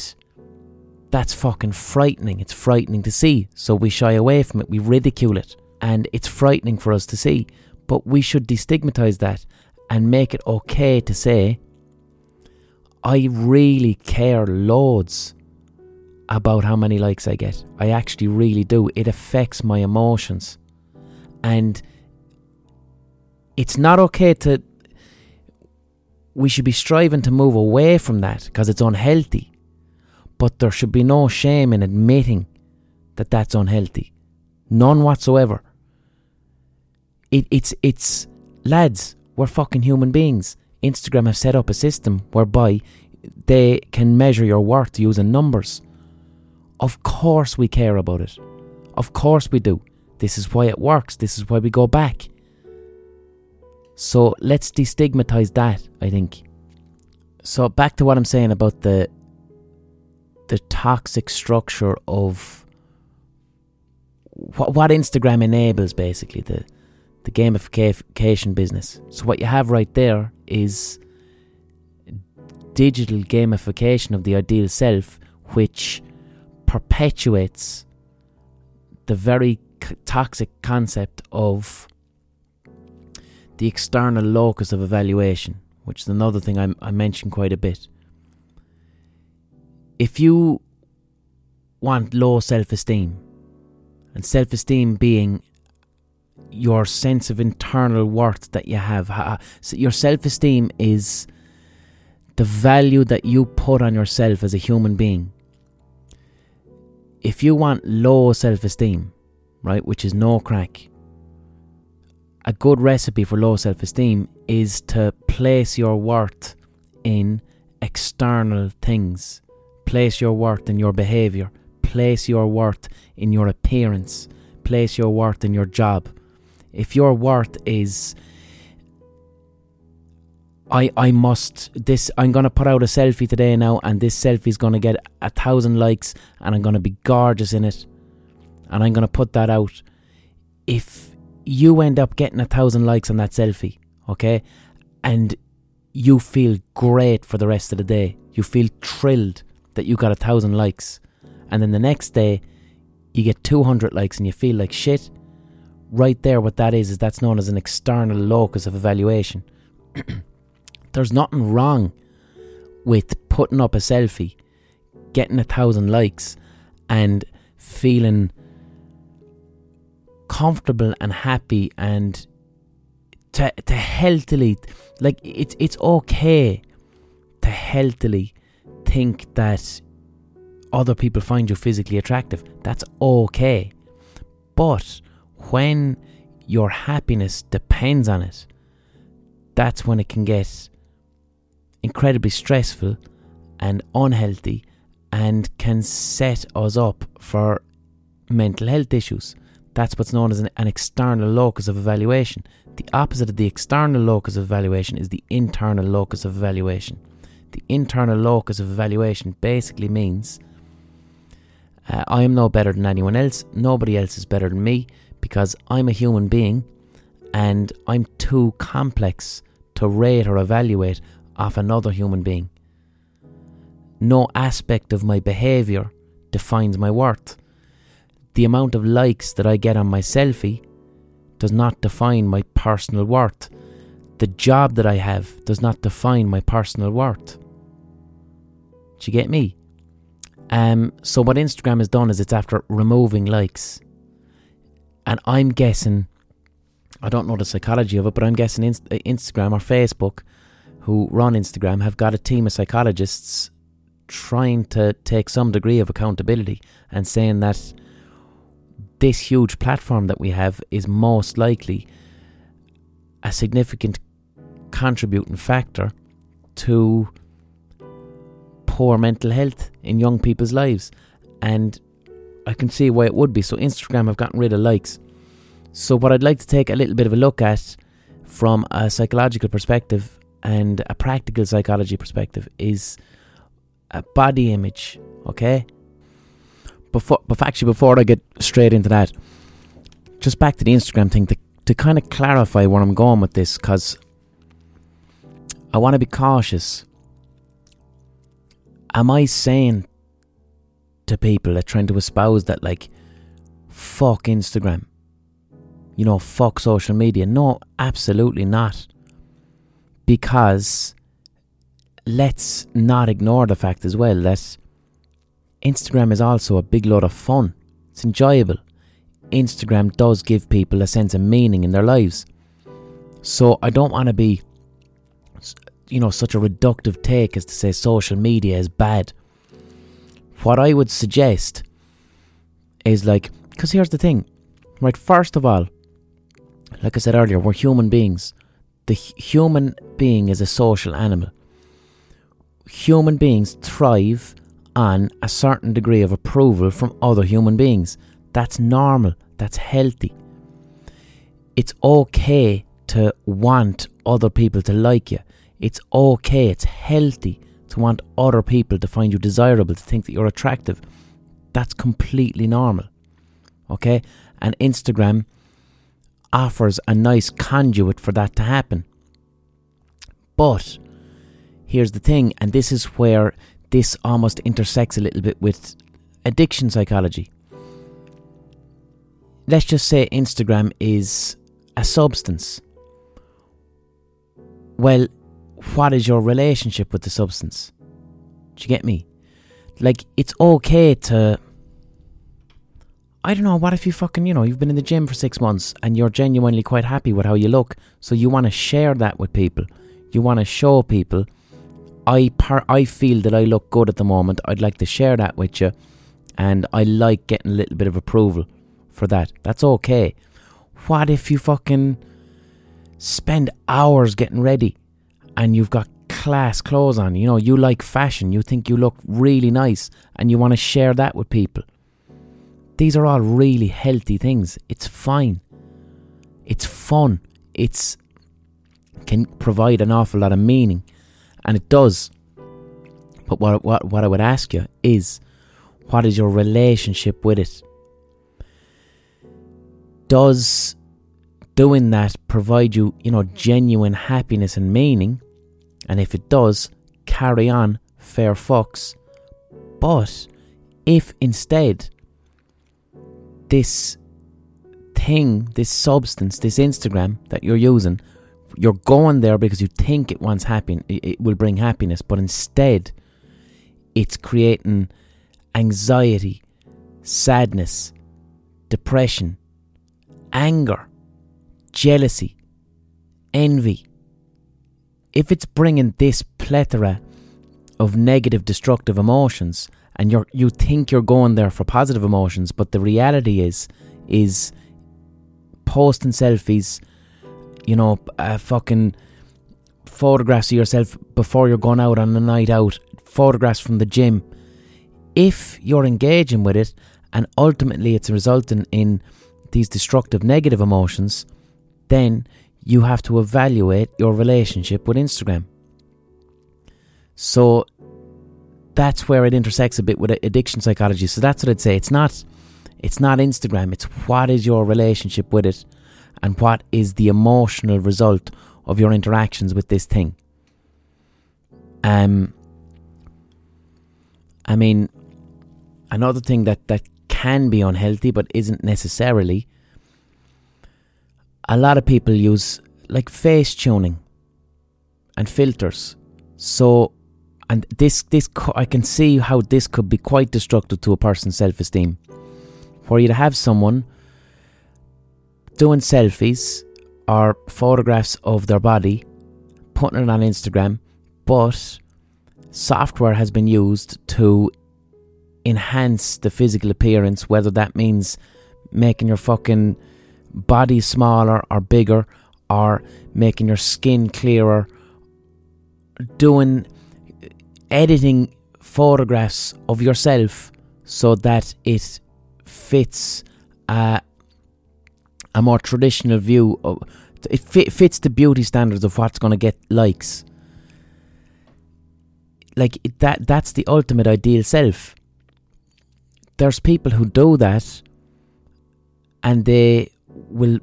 that's fucking frightening. It's frightening to see. So we shy away from it, we ridicule it, and it's frightening for us to see. But we should destigmatize that and make it okay to say, I really care loads about how many likes I get. I actually really do. It affects my emotions. And it's not okay to. We should be striving to move away from that because it's unhealthy. But there should be no shame in admitting that that's unhealthy. None whatsoever. It, it's, it's, lads, we're fucking human beings. Instagram have set up a system whereby they can measure your worth using numbers. Of course, we care about it. Of course, we do. This is why it works. This is why we go back. So let's destigmatize that, I think. So back to what I'm saying about the the toxic structure of what, what Instagram enables basically the the gamification business. So what you have right there is digital gamification of the ideal self, which perpetuates the very c- toxic concept of the external locus of evaluation, which is another thing I, I mentioned quite a bit. If you want low self esteem, and self esteem being your sense of internal worth that you have. Your self esteem is the value that you put on yourself as a human being. If you want low self esteem, right, which is no crack, a good recipe for low self esteem is to place your worth in external things. Place your worth in your behavior. Place your worth in your appearance. Place your worth in your job if your worth is I I must this I'm gonna put out a selfie today now and this selfie is gonna get a thousand likes and I'm gonna be gorgeous in it and I'm gonna put that out. If you end up getting a thousand likes on that selfie, okay, and you feel great for the rest of the day, you feel thrilled that you got a thousand likes, and then the next day you get 200 likes and you feel like shit, right there, what that is, is that's known as an external locus of evaluation. There's nothing wrong with putting up a selfie, getting a thousand likes, and feeling comfortable and happy and to to healthily like it's it's okay to healthily think that other people find you physically attractive. That's okay. But when your happiness depends on it, that's when it can get incredibly stressful and unhealthy and can set us up for mental health issues. That's what's known as an, an, external locus of evaluation. The opposite of the external locus of evaluation is the internal locus of evaluation. The internal locus of evaluation basically means uh, I am no better than anyone else, nobody else is better than me because I'm a human being and I'm too complex to rate or evaluate off another human being. No aspect of my behaviour defines my worth. The amount of likes that I get on my selfie does not define my personal worth. The job that I have does not define my personal worth. Do you get me? Um, so what Instagram has done is it's after removing likes, and I'm guessing, I don't know the psychology of it, but I'm guessing uh, Instagram or Facebook, who run Instagram, have got a team of psychologists trying to take some degree of accountability and saying that this huge platform that we have is most likely a significant contributing factor to poor mental health in young people's lives. And I can see why it would be. So, Instagram have gotten rid of likes. So, what I'd like to take a little bit of a look at from a psychological perspective and a practical psychology perspective is a body image, okay? Before, but actually, before I get straight into that, just back to the Instagram thing to, to kind of clarify where I'm going with this, because I want to be cautious am I saying to people that trying to espouse that like fuck Instagram? You know, fuck social media. No, absolutely not. Because let's not ignore the fact as well that Instagram is also a big lot of fun. It's enjoyable. Instagram does give people a sense of meaning in their lives. So I don't want to be you know, such a reductive take as to say social media is bad. What I would suggest is like, because here's the thing, right? First of all, like I said earlier, we're human beings. The human being is a social animal. Human beings thrive on a certain degree of approval from other human beings. That's normal, that's healthy. It's okay to want other people to like you. It's okay, it's healthy to want other people to find you desirable, to think that you're attractive. That's completely normal. Okay? And Instagram offers a nice conduit for that to happen. But here's the thing, and this is where this almost intersects a little bit with addiction psychology. Let's just say Instagram is a substance. Well, what is your relationship with the substance? Do you get me? Like, it's okay to. I don't know, what if you fucking, you know, you've been in the gym for six months and you're genuinely quite happy with how you look, so you want to share that with people. You want to show people, I, par- I feel that I look good at the moment, I'd like to share that with you, and I like getting a little bit of approval for that. That's okay. What if you fucking spend hours getting ready and you've got class clothes on. You know, you like fashion, you think you look really nice, and you want to share that with people. These are all really healthy things. It's fine. It's fun. It's can provide an awful lot of meaning, and it does. But what what what I would ask you is, what is your relationship with it? Does doing that provide you, you know, genuine happiness and meaning? And if it does, carry on, fair fucks. But if instead this thing, this substance, this Instagram that you're using, you're going there because you think it wants happiness, it will bring happiness, but instead it's creating anxiety, sadness, depression, anger, jealousy, envy, if it's bringing this plethora of negative, destructive emotions, and you you think you're going there for positive emotions, but the reality is is posting selfies, you know, fucking photographs of yourself before you're going out on a night out, photographs from the gym. If you're engaging with it, and ultimately it's resulting in these destructive negative emotions, then you have to evaluate your relationship with Instagram. So that's where it intersects a bit with addiction psychology. So that's what I'd say. It's not it's not Instagram, it's what is your relationship with it and what is the emotional result of your interactions with this thing. Um I mean another thing that, that can be unhealthy but isn't necessarily a lot of people use like face tuning and filters. So, and this this I can see how this could be quite destructive to a person's self-esteem. For you to have someone doing selfies or photographs of their body, putting it on Instagram, but software has been used to enhance the physical appearance, whether that means making your fucking body smaller or bigger or making your skin clearer, doing editing photographs of yourself so that it fits a, a more traditional view of it fit, fits the beauty standards of what's going to get likes. Like that that's the ultimate ideal self. There's people who do that and they will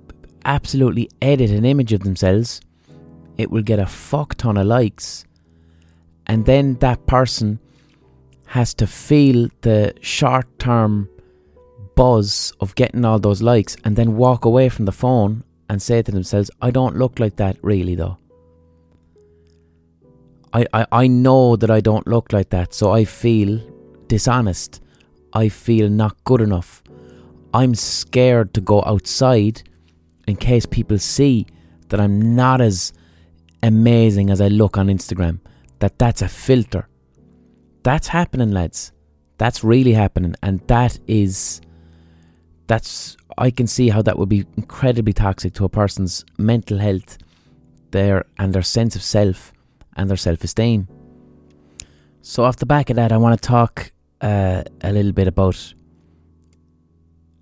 absolutely edit an image of themselves, it will get a fuck ton of likes, and then that person has to feel the short term buzz of getting all those likes and then walk away from the phone and say to themselves, I don't look like that really though. I, I, I know that I don't look like that, so I feel dishonest. I feel not good enough. I'm scared to go outside in case people see that I'm not as amazing as I look on Instagram. That that's a filter. That's happening, lads. That's really happening, and that is that's I can see how that would be incredibly toxic to a person's mental health, their and their sense of self and their self-esteem. So off the back of that, I want to talk uh, a little bit about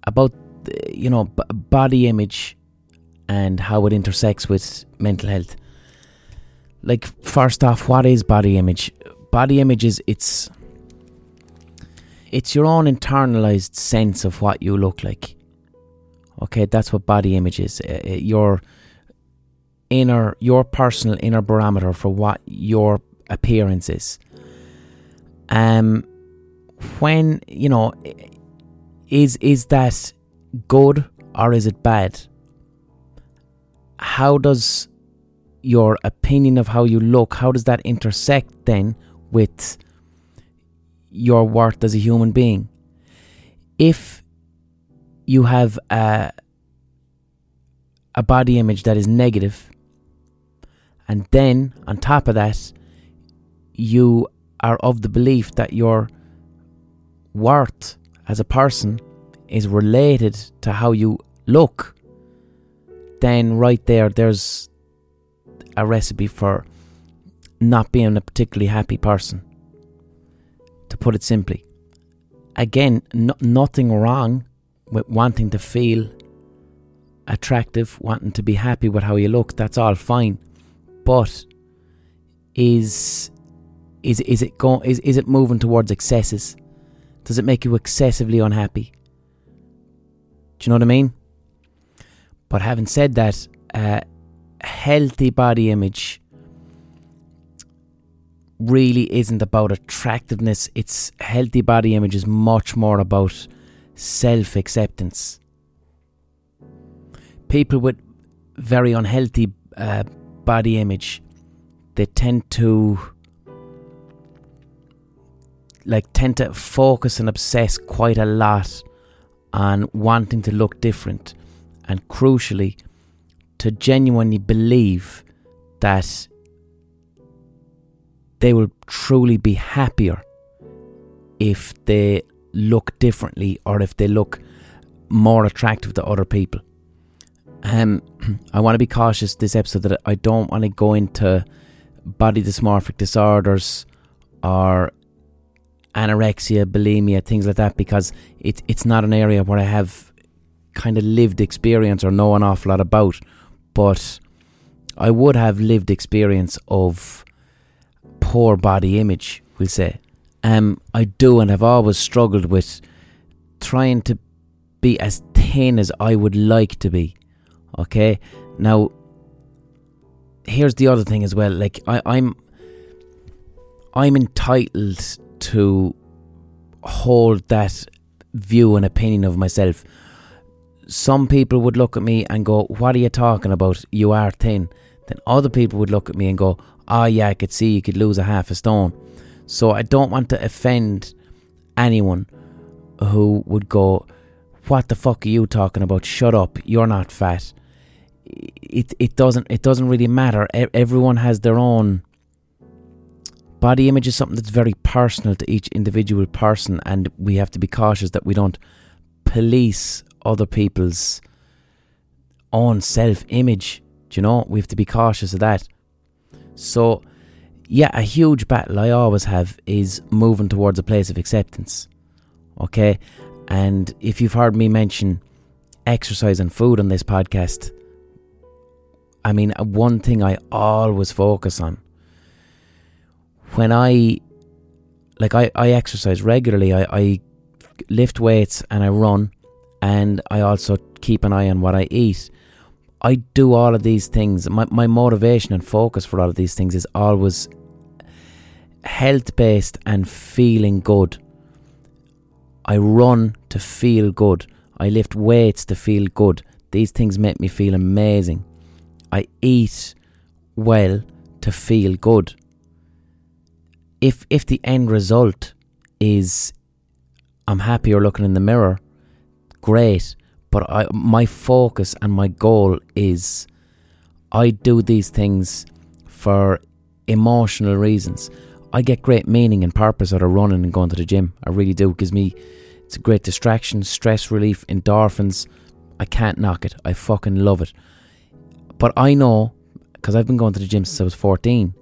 about you know b- body image and how it intersects with mental health. Like first off, what is body image? Body image is it's it's your own internalized sense of what you look like. Okay, that's what body image is. Uh, uh your inner, your personal inner barometer for what your appearance is. Um, when you know is is that good or is it bad? How does your opinion of how you look, how does that intersect then with your worth as a human being? If you have a, a body image that is negative, and then on top of that, you are of the belief that your worth as a person is related to how you look, then right there, there's a recipe for not being a particularly happy person. To put it simply, again, no, nothing wrong with wanting to feel attractive, wanting to be happy with how you look. That's all fine, but is is is it going? Is is it moving towards excesses? Does it make you excessively unhappy? Do you know what I mean? But having said that, uh, healthy body image really isn't about attractiveness. It's healthy body image is much more about self acceptance. People with very unhealthy uh, body image, they tend to like tend to focus and obsess quite a lot on wanting to look different and crucially to genuinely believe that they will truly be happier if they look differently or if they look more attractive to other people. Um, I want to be cautious this episode that I don't want to go into body dysmorphic disorders or anorexia, bulimia, things like that, because it, it's not an area where I have kind of lived experience or know an awful lot about. But I would have lived experience of poor body image, we'll say. Um, I do and have always struggled with trying to be as thin as I would like to be. Okay, now here's the other thing as well. Like I, I'm, I'm entitled to hold that view and opinion of myself. Some people would look at me and go, "What are you talking about? You are thin." Then other people would look at me and go, "Ah, oh, yeah, I could see you could lose a half a stone." So I don't want to offend anyone who would go, "What the fuck are you talking about? Shut up! You're not fat." It it doesn't it doesn't really matter. Everyone has their own body image is something that's very personal to each individual person, and we have to be cautious that we don't police other people's own self image. Do you know? We have to be cautious of that. So, yeah, a huge battle I always have is moving towards a place of acceptance. Okay? And if you've heard me mention exercise and food on this podcast, I mean, one thing I always focus on when I like I, I exercise regularly, I, I lift weights and I run and I also keep an eye on what I eat. I do all of these things. My my motivation and focus for all of these things is always health based and feeling good. I run to feel good. I lift weights to feel good. These things make me feel amazing. I eat well to feel good if if the end result is I'm happier looking in the mirror, great. But I, my focus and my goal is I do these things for emotional reasons. I get great meaning and purpose out of running and going to the gym. I really do. It gives me it's a great distraction, stress relief, endorphins. I can't knock it. I fucking love it. But I know because I've been going to the gym since I was 14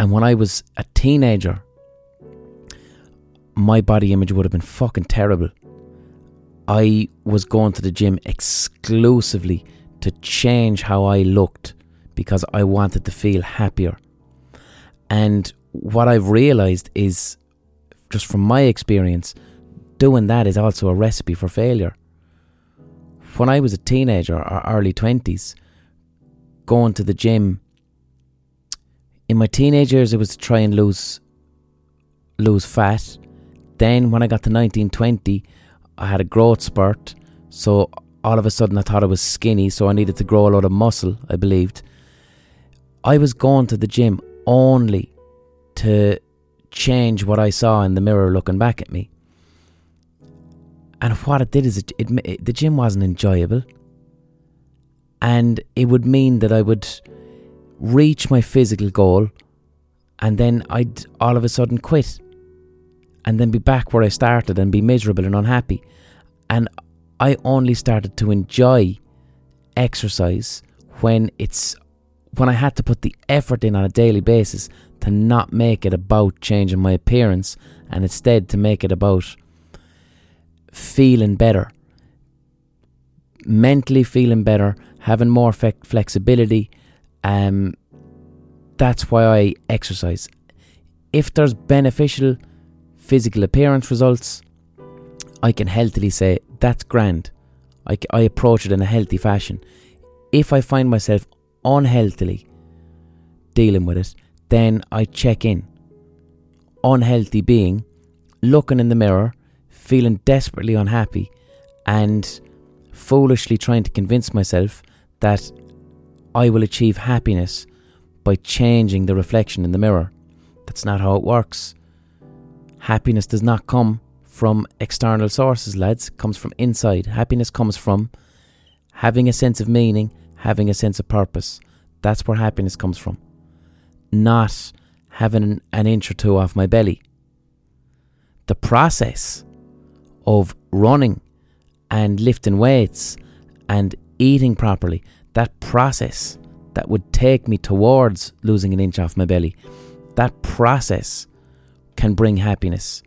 and when I was a teenager, my body image would have been fucking terrible. I was going to the gym exclusively to change how I looked because I wanted to feel happier. And what I've realized is, just from my experience, doing that is also a recipe for failure. When I was a teenager or early 20s, going to the gym in my teenage years, it was to try and lose lose fat. Then, when I got to 1920, I had a growth spurt. So all of a sudden, I thought I was skinny, so I needed to grow a lot of muscle. I believed. I was going to the gym only to change what I saw in the mirror looking back at me. And what it did is it, it, it, the gym wasn't enjoyable. And it would mean that I would reach my physical goal, and then I'd all of a sudden quit and then be back where I started and be miserable and unhappy. And I only started to enjoy exercise when it's when I had to put the effort in on a daily basis to not make it about changing my appearance and instead to make it about feeling better. Mentally feeling better, having more fe- flexibility, um, that's why I exercise. If there's beneficial physical appearance results, I can healthily say that's grand. I, I approach it in a healthy fashion. If I find myself unhealthily dealing with it, then I check in. Unhealthy being, looking in the mirror, feeling desperately unhappy, and foolishly trying to convince myself that I will achieve happiness by changing the reflection in the mirror. That's not how it works. Happiness does not come from external sources, lads. It comes from inside. Happiness comes from having a sense of meaning, having a sense of purpose. That's where happiness comes from. Not having an inch or two off my belly. The process of running and lifting weights and eating properly, that process that would take me towards losing an inch off my belly, that process can bring happiness.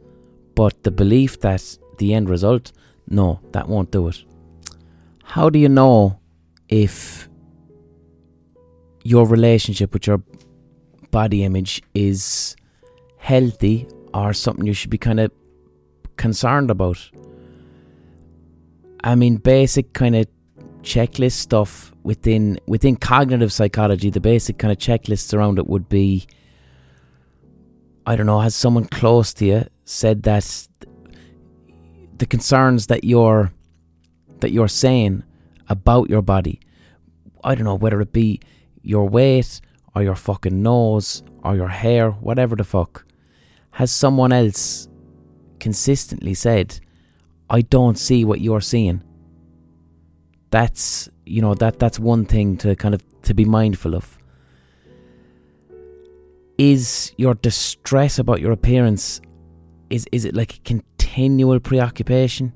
But the belief that the end result, no, that won't do it. How do you know if your relationship with your body image is healthy or something you should be kind of concerned about? I mean, basic kind of checklist stuff within within cognitive psychology. The basic kind of checklists around it would be, I don't know, has someone close to you said that the concerns that you're that you're saying about your body, I don't know whether it be your weight or your fucking nose or your hair, whatever the fuck, has someone else consistently said, I don't see what you're seeing. That's you know, that that's one thing to kind of to be mindful of. Is your distress about your appearance is is it like a continual preoccupation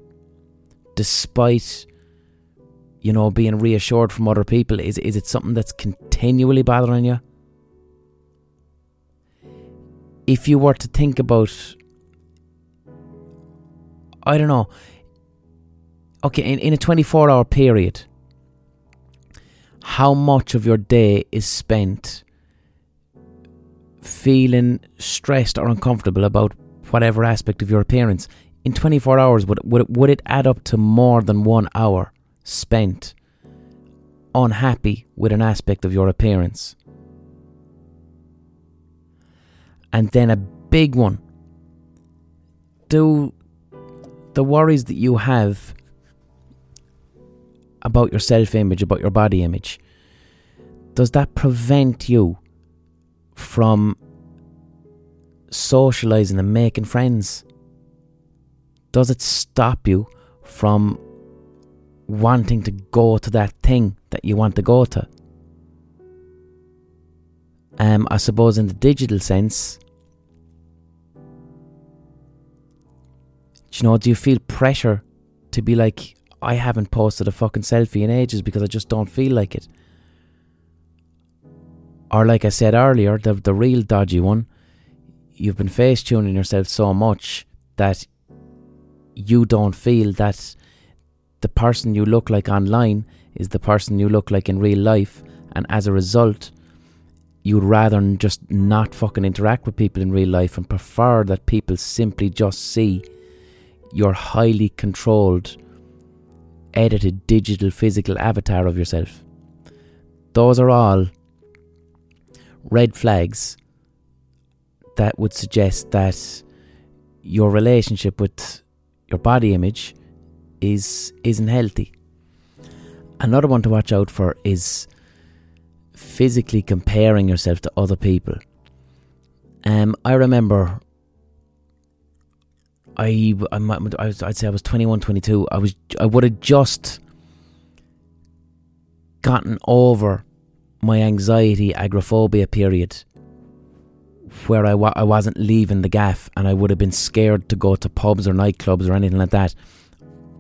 despite you know being reassured from other people is is it something that's continually bothering you if you were to think about I don't know okay in, in a 24 hour period how much of your day is spent feeling stressed or uncomfortable about whatever aspect of your appearance? In 24 hours would would it, would it add up to more than 1 hour spent unhappy with an aspect of your appearance? And then a big one. Do the worries that you have about your self image, about your body image, does that prevent you from socializing and making friends? Does it stop you from wanting to go to that thing that you want to go to? Um, I suppose in the digital sense, do you know, do you feel pressure to be like, I haven't posted a fucking selfie in ages because I just don't feel like it? Or like I said earlier, the the real dodgy one, you've been face tuning yourself so much that you don't feel that the person you look like online is the person you look like in real life, and as a result, you'd rather just not fucking interact with people in real life and prefer that people simply just see your highly controlled, edited digital physical avatar of yourself. Those are all red flags that would suggest that your relationship with your body image is isn't healthy. Another one to watch out for is physically comparing yourself to other people. Um, I remember I, I, I'd say I was 21, 22. I was, I would have just gotten over my anxiety agoraphobia period where I, wa- I wasn't leaving the gaff and I would have been scared to go to pubs or nightclubs or anything like that.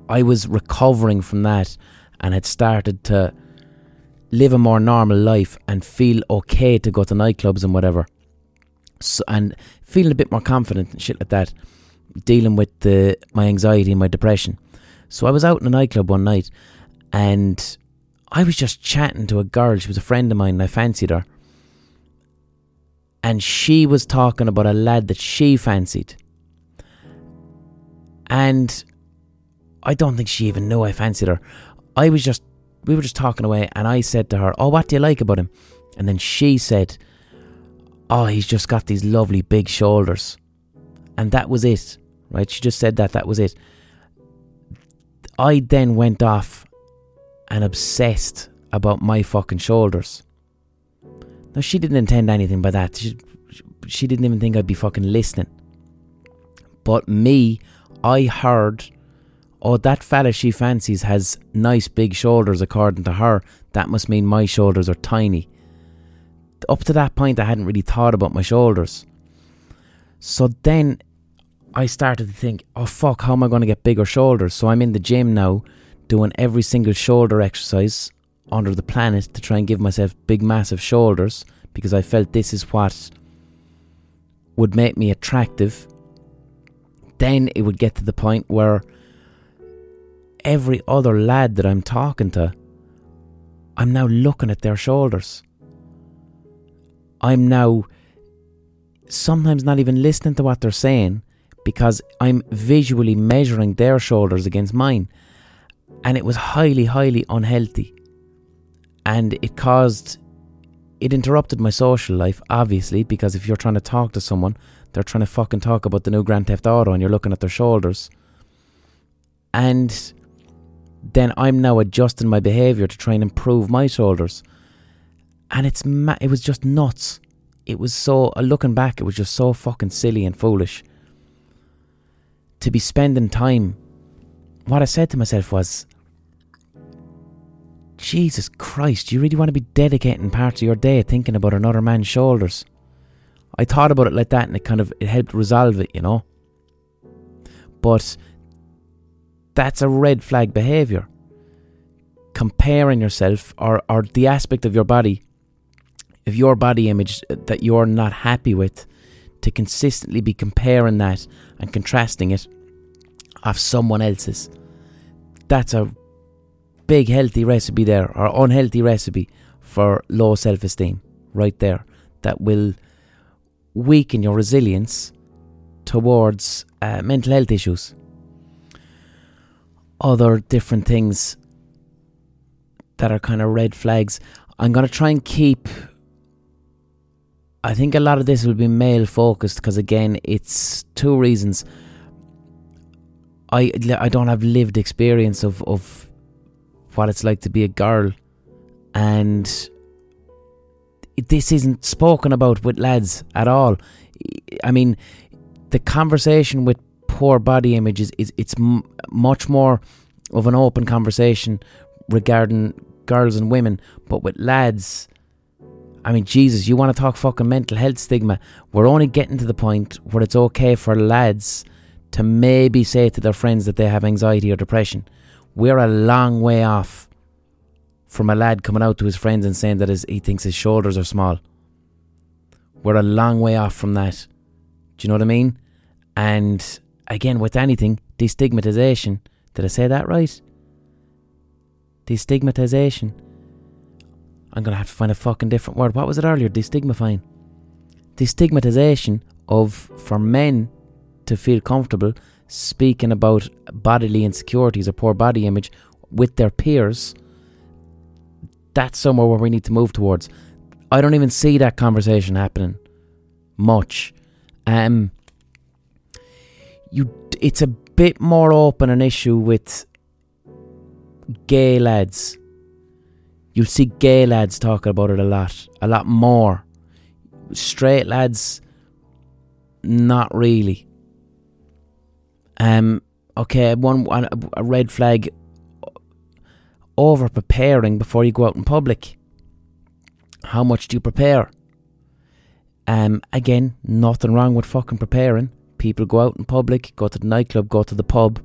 I was recovering from that and had started to live a more normal life and feel okay to go to nightclubs and whatever. So, and feeling a bit more confident and shit like that, dealing with the my anxiety and my depression. So I was out in a nightclub one night and I was just chatting to a girl. She was a friend of mine and I fancied her. And she was talking about a lad that she fancied. And I don't think she even knew I fancied her. I was just, we were just talking away, and I said to her, Oh, what do you like about him? And then she said, Oh, he's just got these lovely big shoulders. And that was it, right? She just said that, that was it. I then went off and obsessed about my fucking shoulders. Now, she didn't intend anything by that. She, she didn't even think I'd be fucking listening. But me, I heard oh, that fella she fancies has nice big shoulders according to her. That must mean my shoulders are tiny. Up to that point, I hadn't really thought about my shoulders. So then I started to think, oh fuck, how am I going to get bigger shoulders? So I'm in the gym now doing every single shoulder exercise under the planet to try and give myself big, massive shoulders because I felt this is what would make me attractive. Then it would get to the point where every other lad that I'm talking to, I'm now looking at their shoulders. I'm now sometimes not even listening to what they're saying because I'm visually measuring their shoulders against mine. And it was highly, highly unhealthy. And it caused, it interrupted my social life, obviously, because if you're trying to talk to someone, they're trying to fucking talk about the new Grand Theft Auto and you're looking at their shoulders. And then I'm now adjusting my behavior to try and improve my shoulders. And it's ma- it was just nuts. It was so looking back, it was just so fucking silly and foolish to be spending time. What I said to myself was, Jesus Christ, you really want to be dedicating parts of your day thinking about another man's shoulders? I thought about it like that, and it kind of it helped resolve it, you know. But that's a red flag behavior. Comparing yourself or, or the aspect of your body, of your body image that you're not happy with, to consistently be comparing that and contrasting it of someone else's. That's a big healthy recipe there, or unhealthy recipe for low self esteem, right there. That will weaken your resilience towards uh, mental health issues other different things that are kind of red flags. I'm going to try and keep. I think a lot of this will be male focused because, again, it's two reasons. I, I don't have lived experience of, of what it's like to be a girl, and this isn't spoken about with lads at all. I mean, the conversation with poor body image is, is it's m- much more of an open conversation regarding girls and women, but with lads, I mean, Jesus, you want to talk fucking mental health stigma? We're only getting to the point where it's okay for lads to maybe say to their friends that they have anxiety or depression. We're a long way off from a lad coming out to his friends and saying that his, he thinks his shoulders are small. We're a long way off from that. Do you know what I mean? And again, with anything, destigmatization. Did I say that right? Destigmatization. I'm gonna have to find a fucking different word. What was it earlier? Destigmifying. Destigmatization of for men to feel comfortable speaking about bodily insecurities or poor body image with their peers. That's somewhere where we need to move towards. I don't even see that conversation happening much. Um, you it's a bit more open an issue with gay lads. You'll see gay lads talking about it a lot, a lot more. Straight lads, not really. Um, okay, one a red flag. Over preparing before you go out in public. How much do you prepare? Um, again, nothing wrong with fucking preparing. People go out in public, go to the nightclub, go to the pub.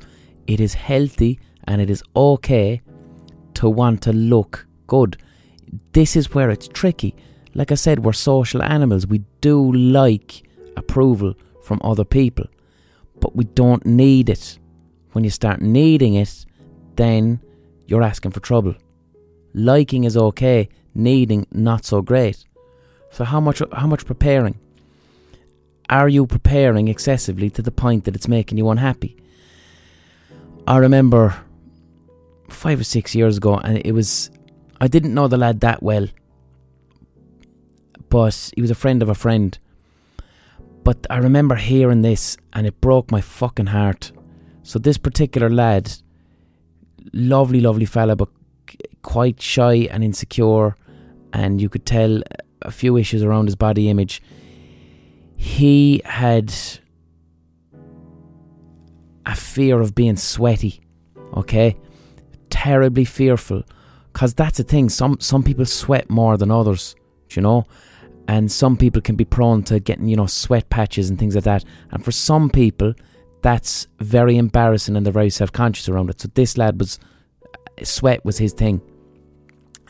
It is healthy and it is okay to want to look good. This is where it's tricky. Like I said, we're social animals. We do like approval from other people, but we don't need it. When you start needing it, then you're asking for trouble. Liking is okay, needing not so great. So how much how much preparing? Are you preparing excessively to the point that it's making you unhappy? I remember five or six years ago, and it was. I didn't know the lad that well, but he was a friend of a friend. But I remember hearing this, and it broke my fucking heart. So, this particular lad, lovely, lovely fella, but quite shy and insecure, and you could tell a few issues around his body image he had a fear of being sweaty. Okay? Terribly fearful. Because that's the thing. Some, some people sweat more than others. You know? And some people can be prone to getting, you know, sweat patches and things like that. And for some people, that's very embarrassing and they're very self conscious around it. So this lad was, uh, sweat was his thing.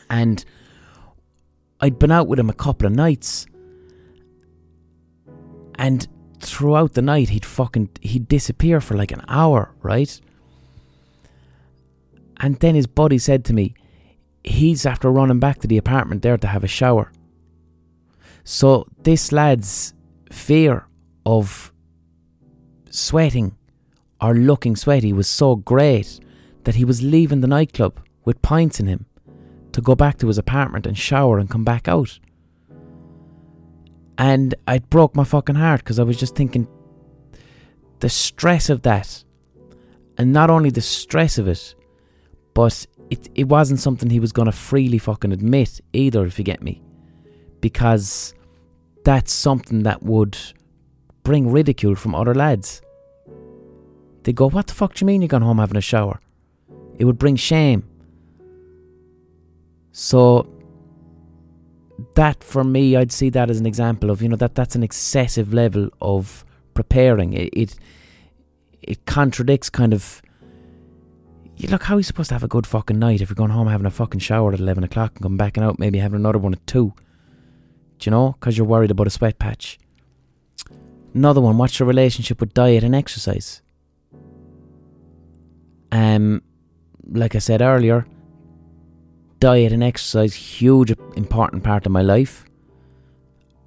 And I'd been out with him a couple of nights. And throughout the night, he'd fucking, he'd disappear for like an hour, right? And then his buddy said to me, he's after running back to the apartment there to have a shower. So this lad's fear of sweating or looking sweaty was so great that he was leaving the nightclub with pints in him to go back to his apartment and shower and come back out. And it broke my fucking heart because I was just thinking the stress of that. And not only the stress of it, but it, it wasn't something he was going to freely fucking admit either, if you get me. Because that's something that would bring ridicule from other lads. They go, What the fuck do you mean you're going home having a shower? It would bring shame. So that for me, I'd see that as an example of you know that that's an excessive level of preparing. It it, it contradicts kind of. You look, how are you supposed to have a good fucking night if you're going home having a fucking shower at eleven o'clock and coming back and out, maybe having another one at two? Do you know? Because you're worried about a sweat patch. Another one. What's your relationship with diet and exercise? Um, like I said earlier, diet and exercise huge important part of my life.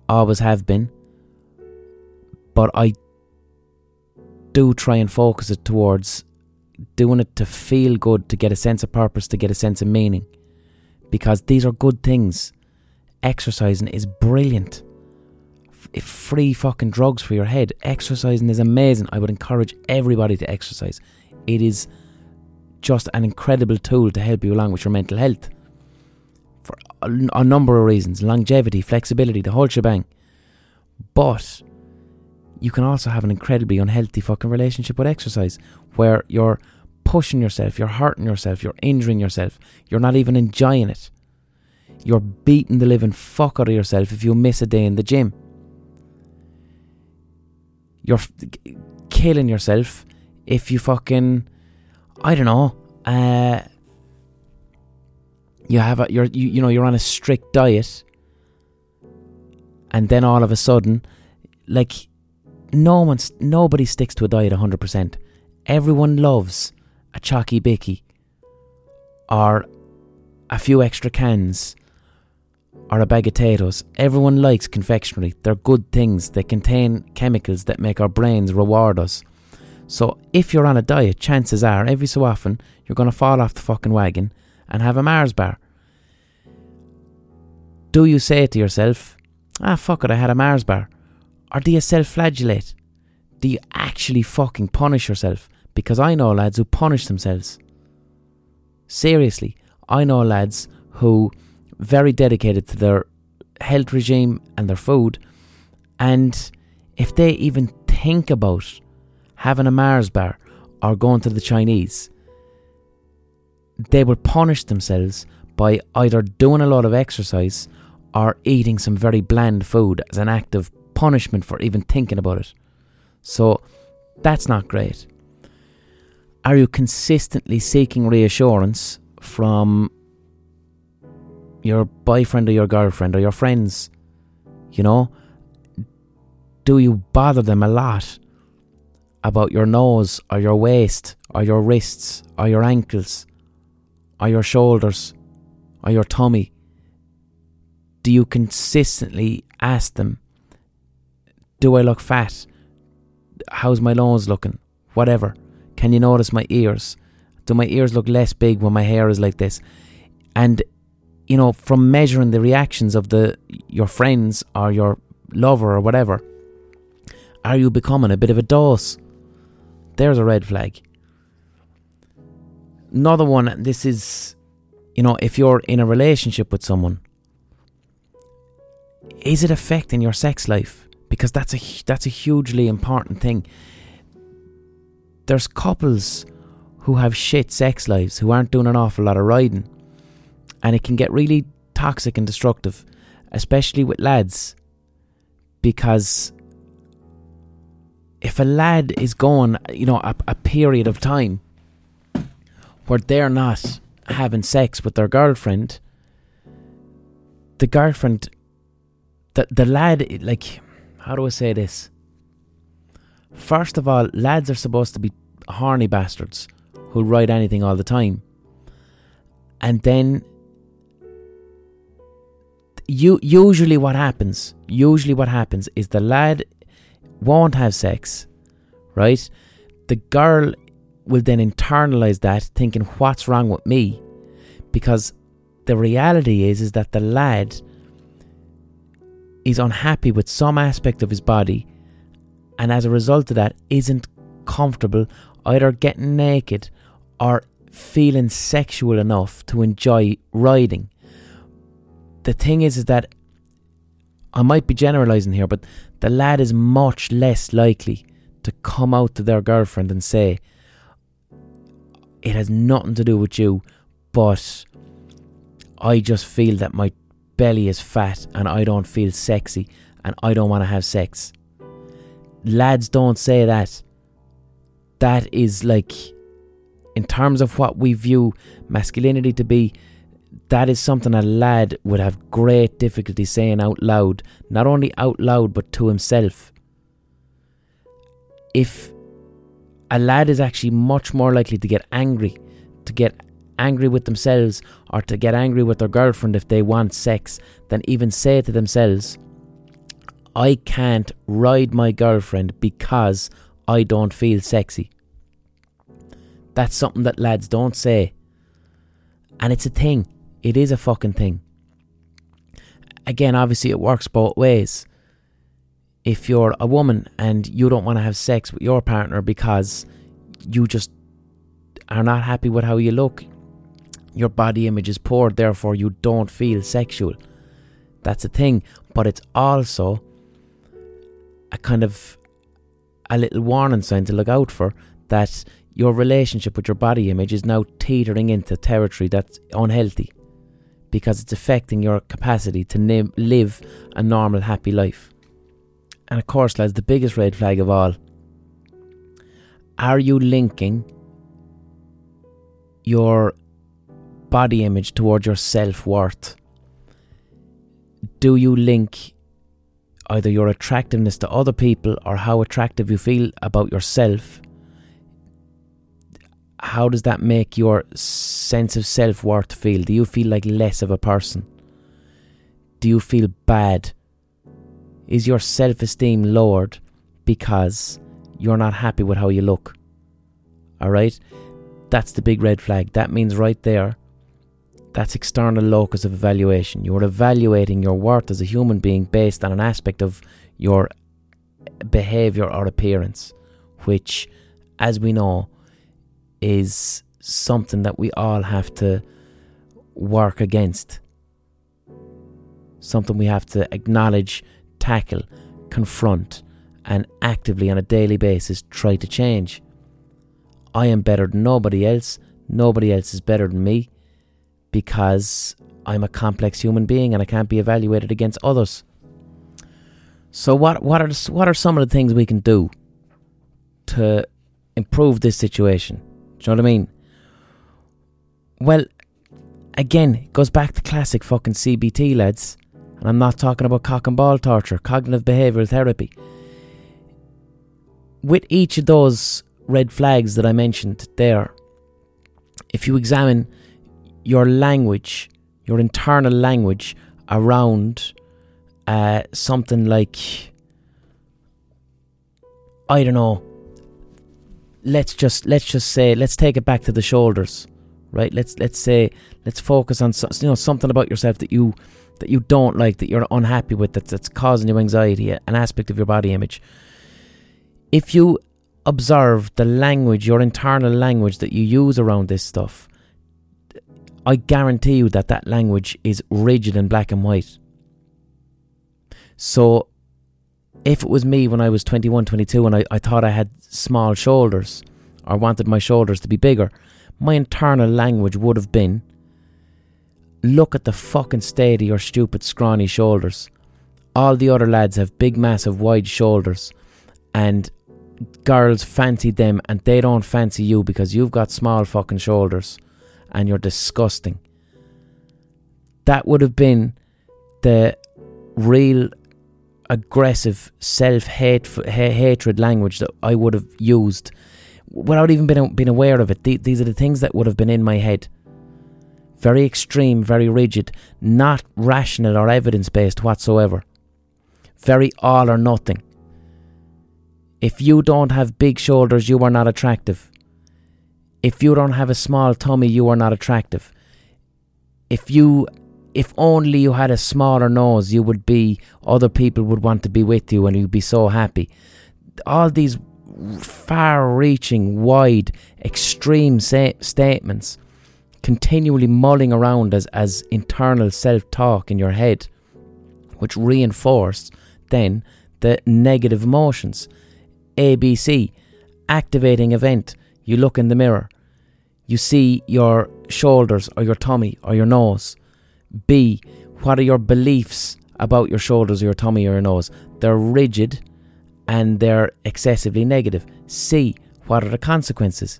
Always have been. But I do try and focus it towards doing it to feel good, to get a sense of purpose, to get a sense of meaning. Because these are good things. Exercising is brilliant. F- free fucking drugs for your head. Exercising is amazing. I would encourage everybody to exercise. It is just an incredible tool to help you along with your mental health for a, a number of reasons longevity, flexibility, the whole shebang. But you can also have an incredibly unhealthy fucking relationship with exercise where you're pushing yourself, you're hurting yourself, you're injuring yourself, you're not even enjoying it. You're beating the living fuck out of yourself if you miss a day in the gym. You're f- killing yourself if you fucking I don't know. Uh, you have a you're you, you know you're on a strict diet, and then all of a sudden, like no one's nobody sticks to a diet hundred percent. Everyone loves a chalky bicky, or a few extra cans, or a bag of potatoes. Everyone likes confectionery. They're good things. They contain chemicals that make our brains reward us. So if you're on a diet, chances are every so often you're going to fall off the fucking wagon and have a Mars bar. Do you say to yourself, ah, fuck it, I had a Mars bar? Or do you self flagellate? Do you actually fucking punish yourself? Because I know lads who punish themselves. Seriously, I know lads who very dedicated to their health regime and their food, and if they even think about having a Mars bar or going to the Chinese, they will punish themselves by either doing a lot of exercise or eating some very bland food as an act of punishment for even thinking about it. So that's not great. Are you consistently seeking reassurance from your boyfriend or your girlfriend or your friends? You know? Do you bother them a lot about your nose or your waist or your wrists or your ankles or your shoulders or your tummy? Do you consistently ask them, Do I look fat? How's my nose looking? Whatever. Can you notice my ears? Do my ears look less big when my hair is like this? And you know, from measuring the reactions of the your friends or your lover or whatever, are you becoming a bit of a dose? There's a red flag. Another one, this is, you know, if you're in a relationship with someone, is it affecting your sex life? Because that's a that's a hugely important thing. There's couples who have shit sex lives, who aren't doing an awful lot of riding. And it can get really toxic and destructive, especially with lads, because if a lad is going, you know, a, a period of time where they're not having sex with their girlfriend, the girlfriend, the the lad, like, how do I say this? First of all, lads are supposed to be horny bastards who'll ride anything all the time, and then you usually what happens usually what happens is the lad won't have sex right? The girl will then internalize that thinking what's wrong with me? Because the reality is is that the lad is unhappy with some aspect of his body and as a result of that isn't comfortable either getting naked or feeling sexual enough to enjoy riding. The thing is, is that I might be generalizing here, but the lad is much less likely to come out to their girlfriend and say, It has nothing to do with you, but I just feel that my belly is fat and I don't feel sexy and I don't want to have sex. Lads don't say that. That is like, in terms of what we view masculinity to be, that is something a lad would have great difficulty saying out loud, not only out loud but to himself. If a lad is actually much more likely to get angry, to get angry with themselves, or to get angry with their girlfriend if they want sex, than even say to themselves, I can't ride my girlfriend because I don't feel sexy. That's something that lads don't say. And it's a thing. It is a fucking thing. Again, obviously, it works both ways. If you're a woman and you don't want to have sex with your partner because you just are not happy with how you look, your body image is poor, therefore, you don't feel sexual. That's a thing. But it's also a kind of a little warning sign to look out for that your relationship with your body image is now teetering into territory that's unhealthy because it's affecting your capacity to live a normal, happy life. And of course, lads, the biggest red flag of all are you linking your body image towards your self worth? Do you link either your attractiveness to other people or how attractive you feel about yourself how does that make your sense of self worth feel? Do you feel like less of a person? Do you feel bad? Is your self esteem lowered because you're not happy with how you look? Alright? That's the big red flag. That means right there, that's external locus of evaluation. You're evaluating your worth as a human being based on an aspect of your behavior or appearance, which, as we know, is something that we all have to work against. Something we have to acknowledge, tackle, confront, and actively on a daily basis try to change. I am better than nobody else. Nobody else is better than me because I'm a complex human being and I can't be evaluated against others. So what what are what are some of the things we can do to improve this situation? Do you know what I mean? Well, again, it goes back to classic fucking CBT, lads. And I'm not talking about cock and ball torture, cognitive behavioural therapy. With each of those red flags that I mentioned there, if you examine your language, your internal language around uh, something like, I don't know, let's just let's just say let's take it back to the shoulders, right? Let's let's say let's focus on you know something about yourself that you that you don't like, that you're unhappy with, that's that's causing you anxiety, an aspect of your body image. If you observe the language, your internal language that you use around this stuff, I guarantee you that that language is rigid and black and white. So if it was me when I was 21, 22 and I, I thought I had small shoulders or wanted my shoulders to be bigger, my internal language would have been look at the fucking state of your stupid scrawny shoulders. All the other lads have big, massive, wide shoulders, and girls fancy them, and they don't fancy you because you've got small fucking shoulders and you're disgusting. That would have been the real aggressive self hatred language that I would have used without even being, being aware of it. These are the things that would have been in my head. Very extreme, very rigid, not rational or evidence based whatsoever. Very all or nothing. If you don't have big shoulders, you are not attractive. If you don't have a small tummy, you are not attractive. If you if only you had a smaller nose, you would be other people would want to be with you and you'd be so happy. All these far reaching, wide, extreme say- statements continually mulling around as, as internal self talk in your head, which reinforce then the negative emotions. ABC, activating event. You look in the mirror, you see your shoulders or your tummy or your nose. B, what are your beliefs about your shoulders or your tummy or your nose? They're rigid and they're excessively negative. C, what are the consequences?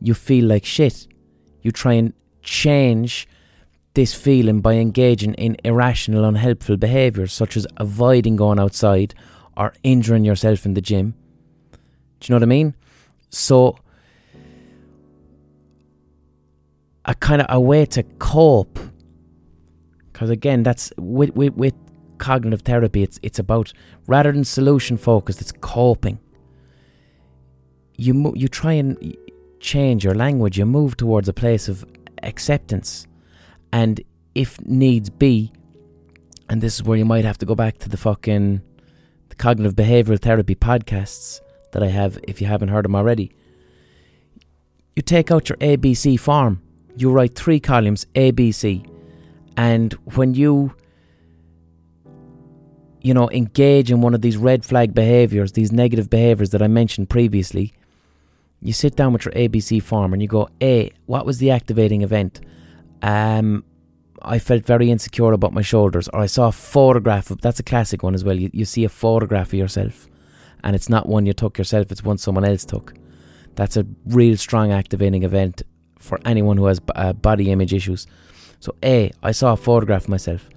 You feel like shit. You try and change this feeling by engaging in irrational, unhelpful behaviours such as avoiding going outside or injuring yourself in the gym. Do you know what I mean? So, a kind of a way to cope, because again, that's with, with, with cognitive therapy, it's it's about rather than solution focused, it's coping. You mo- you try and change your language. You move towards a place of acceptance, and if needs be, and this is where you might have to go back to the fucking the cognitive behavioral therapy podcasts that I have. If you haven't heard them already, you take out your ABC form. You write three columns ABC, and when you you know, engage in one of these red flag behaviors, these negative behaviors that I mentioned previously, you sit down with your ABC form and you go, A, what was the activating event? Um, I felt very insecure about my shoulders, or I saw a photograph of that's a classic one as well. You, you see a photograph of yourself, and it's not one you took yourself, it's one someone else took. That's a real strong activating event for anyone who has uh, body image issues. So, A, I saw a photograph of myself.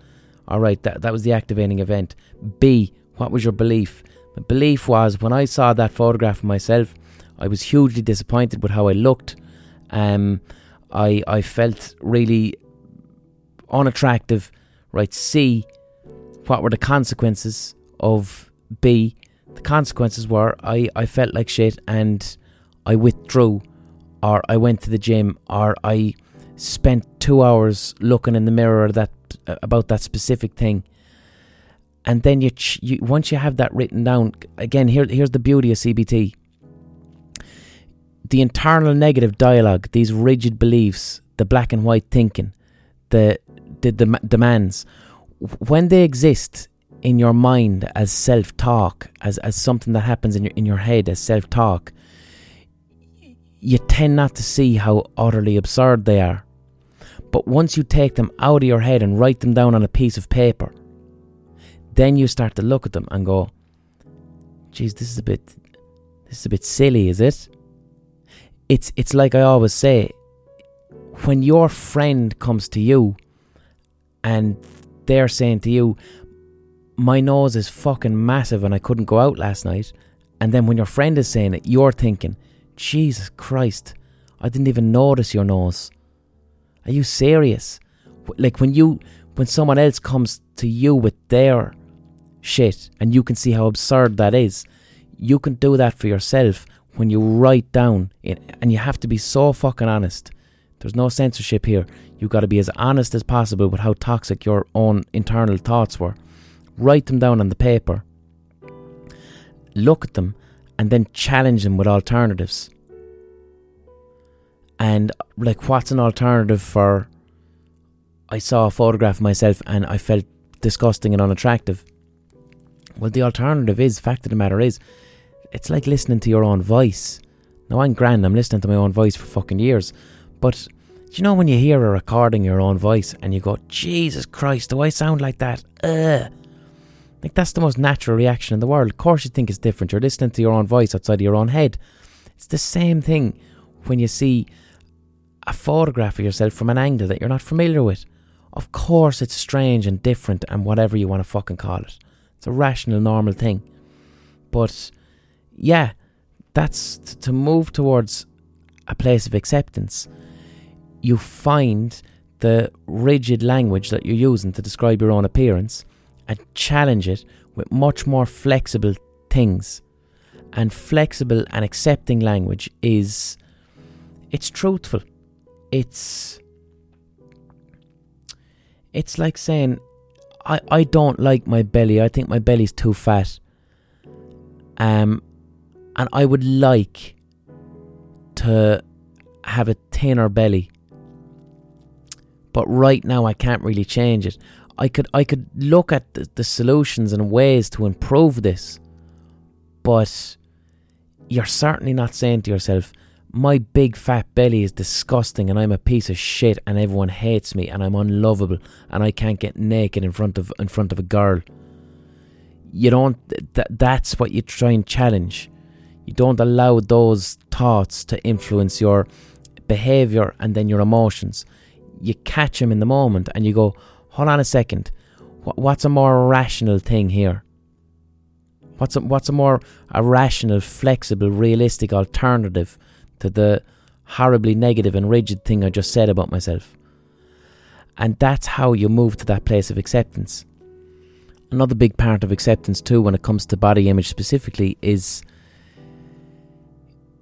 All right, that, that was the activating event. B, what was your belief? The belief was when I saw that photograph of myself, I was hugely disappointed with how I looked. Um, I I felt really unattractive. Right. C, what were the consequences of B? The consequences were I, I felt like shit and I withdrew, or I went to the gym, or I spent two hours looking in the mirror that uh, about that specific thing. And then you, you once you have that written down again here here's the beauty of CBT the internal negative dialogue these rigid beliefs the black and white thinking the the, the demands when they exist in your mind as self-talk as as something that happens in your in your head as self-talk you tend not to see how utterly absurd they are but once you take them out of your head and write them down on a piece of paper then you start to look at them and go, geez, this is a bit this is a bit silly, is it? It's it's like I always say, when your friend comes to you and they're saying to you, My nose is fucking massive and I couldn't go out last night and then when your friend is saying it, you're thinking, Jesus Christ, I didn't even notice your nose. Are you serious? Like when you when someone else comes to you with their shit and you can see how absurd that is. You can do that for yourself when you write down it, and you have to be so fucking honest. There's no censorship here. You've got to be as honest as possible with how toxic your own internal thoughts were. Write them down on the paper. Look at them and then challenge them with alternatives. And like what's an alternative for I saw a photograph of myself and I felt disgusting and unattractive. Well, the alternative is, fact of the matter is, it's like listening to your own voice. Now I'm grand, I'm listening to my own voice for fucking years. But do you know when you hear a recording of your own voice and you go, Jesus Christ, do I sound like that? Ugh. Like that's the most natural reaction in the world. Of course you think it's different. You're listening to your own voice outside of your own head. It's the same thing when you see a photograph of yourself from an angle that you're not familiar with. Of course it's strange and different and whatever you want to fucking call it. It's a rational, normal thing. But yeah, that's t- to move towards a place of acceptance. You find the rigid language that you're using to describe your own appearance and challenge it with much more flexible things. And flexible and accepting language is it's truthful. It's it's like saying I, I don't like my belly. I think my belly's too fat. Um and I would like to have a thinner belly. But right now I can't really change it. I could I could look at the, the solutions and ways to improve this. But you're certainly not saying to yourself, my big fat belly is disgusting and I'm a piece of shit and everyone hates me and I'm unlovable and I can't get naked in front of in front of a girl. You don't th- that's what you try and challenge. You don't allow those thoughts to influence your behavior and then your emotions. You catch them in the moment and you go, hold on a second. What's a more rational thing here? What's a, what's a more a rational, flexible, realistic alternative to the horribly negative and rigid thing I just said about myself? And that's how you move to that place of acceptance. Another big part of acceptance, too, when it comes to body image specifically, is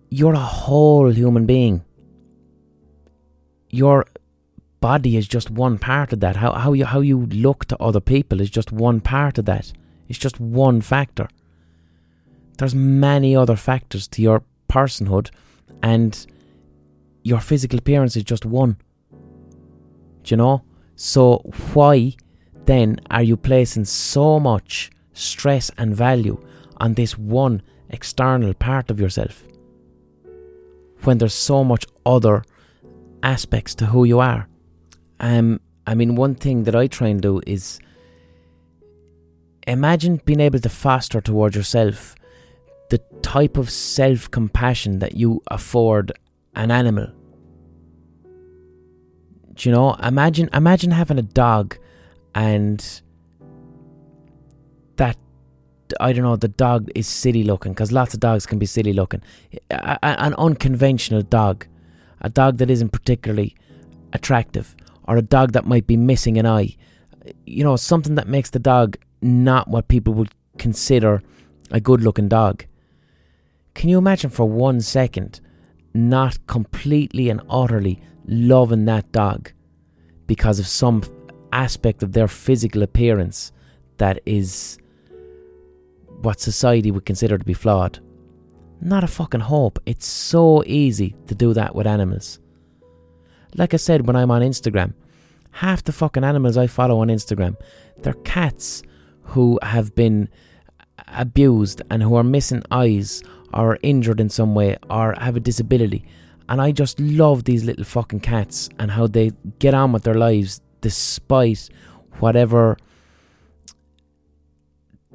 you're a whole human being. Your body is just one part of that. How how you how you look to other people is just one part of that. It's just one factor. There's many other factors to your personhood and your physical appearance is just one. Do you know? So why then are you placing so much stress and value on this one external part of yourself? when there's so much other aspects to who you are. Um, I mean, one thing that I try and do is imagine being able to foster towards yourself the type of self compassion that you afford an animal. Do you know? Imagine, imagine having a dog, and that I don't know, the dog is silly looking because lots of dogs can be silly looking. A, a, an unconventional dog, a dog that isn't particularly attractive, or a dog that might be missing an eye. You know, something that makes the dog not what people would consider a good looking dog. Can you imagine for one second not completely and utterly loving that dog because of some aspect of their physical appearance that is what society would consider to be flawed. Not a fucking hope. It's so easy to do that with animals. Like I said when I'm on Instagram, half the fucking animals I follow on Instagram, they're cats who have been abused and who are missing eyes or injured in some way or have a disability. And I just love these little fucking cats and how they get on with their lives despite whatever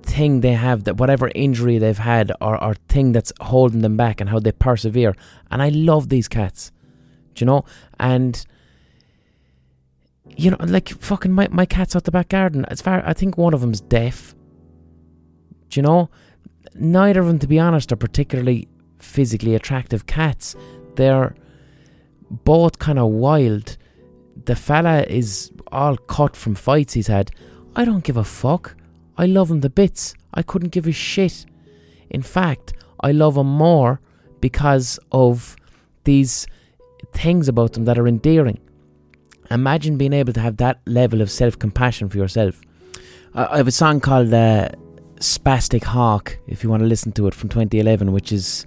thing they have that whatever injury they've had or, or thing that's holding them back and how they persevere and i love these cats do you know? And you know like fucking my, my cat's out the back garden. As far i think one of them's deaf. Do you know? Neither of them to be honest are particularly physically attractive cats. They're both kind of wild. The fella is all cut from fights he's had. I don't give a fuck. I love him to bits. I couldn't give a shit. In fact, I love him more because of these things about them that are endearing. Imagine being able to have that level of self compassion for yourself. I have a song called uh, Spastic Hawk, if you want to listen to it from 2011, which is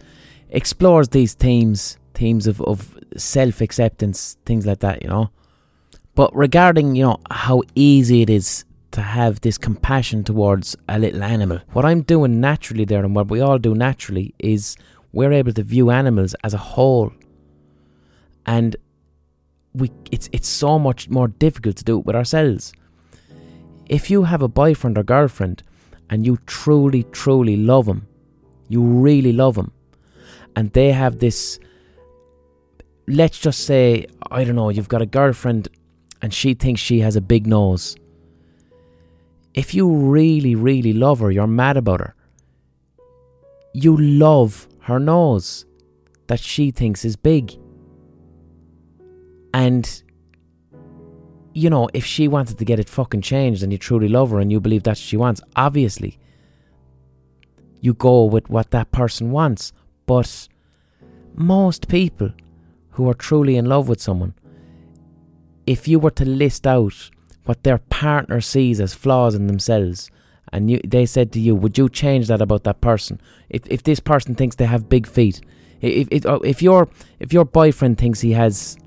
explores these themes, themes of, of self acceptance, things like that, you know. But regarding, you know, how easy it is to have this compassion towards a little animal. What I'm doing naturally there, and what we all do naturally, is we're able to view animals as a whole. And we it's it's so much more difficult to do it with ourselves. If you have a boyfriend or girlfriend and you truly, truly love them, you really love them, and they have this let's just say, I don't know, you've got a girlfriend and she thinks she has a big nose. If you really, really love her, you're mad about her. You love her nose that she thinks is big. And, you know, if she wanted to get it fucking changed and you truly love her and you believe that's what she wants, obviously, you go with what that person wants. But most people who are truly in love with someone, if you were to list out what their partner sees as flaws in themselves, and you, they said to you, would you change that about that person? If if this person thinks they have big feet, if if, oh, if your if your boyfriend thinks he has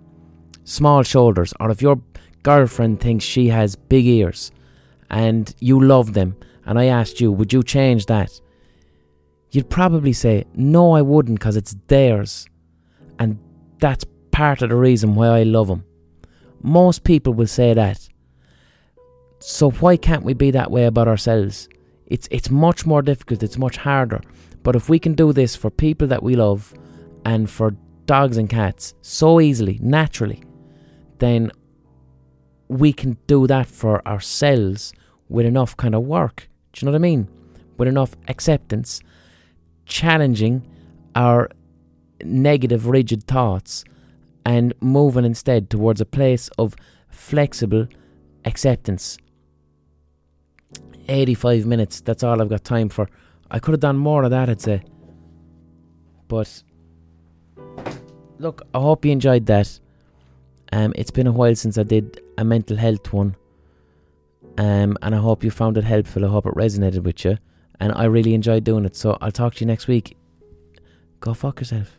small shoulders, or if your girlfriend thinks she has big ears, and you love them, and I asked you, would you change that? You'd probably say, no, I wouldn't, because it's theirs, and that's part of the reason why I love them. Most people will say that. So why can't we be that way about ourselves? It's it's much more difficult, it's much harder. But if we can do this for people that we love and for dogs and cats so easily, naturally, then we can do that for ourselves with enough kind of work. Do you know what I mean? With enough acceptance, challenging our negative, rigid thoughts and moving instead towards a place of flexible acceptance. 85 minutes, that's all I've got time for. I could have done more of that, I'd say. But look, I hope you enjoyed that. Um, it's been a while since I did a mental health one. Um, and I hope you found it helpful. I hope it resonated with you. And I really enjoyed doing it. So I'll talk to you next week. Go fuck yourself.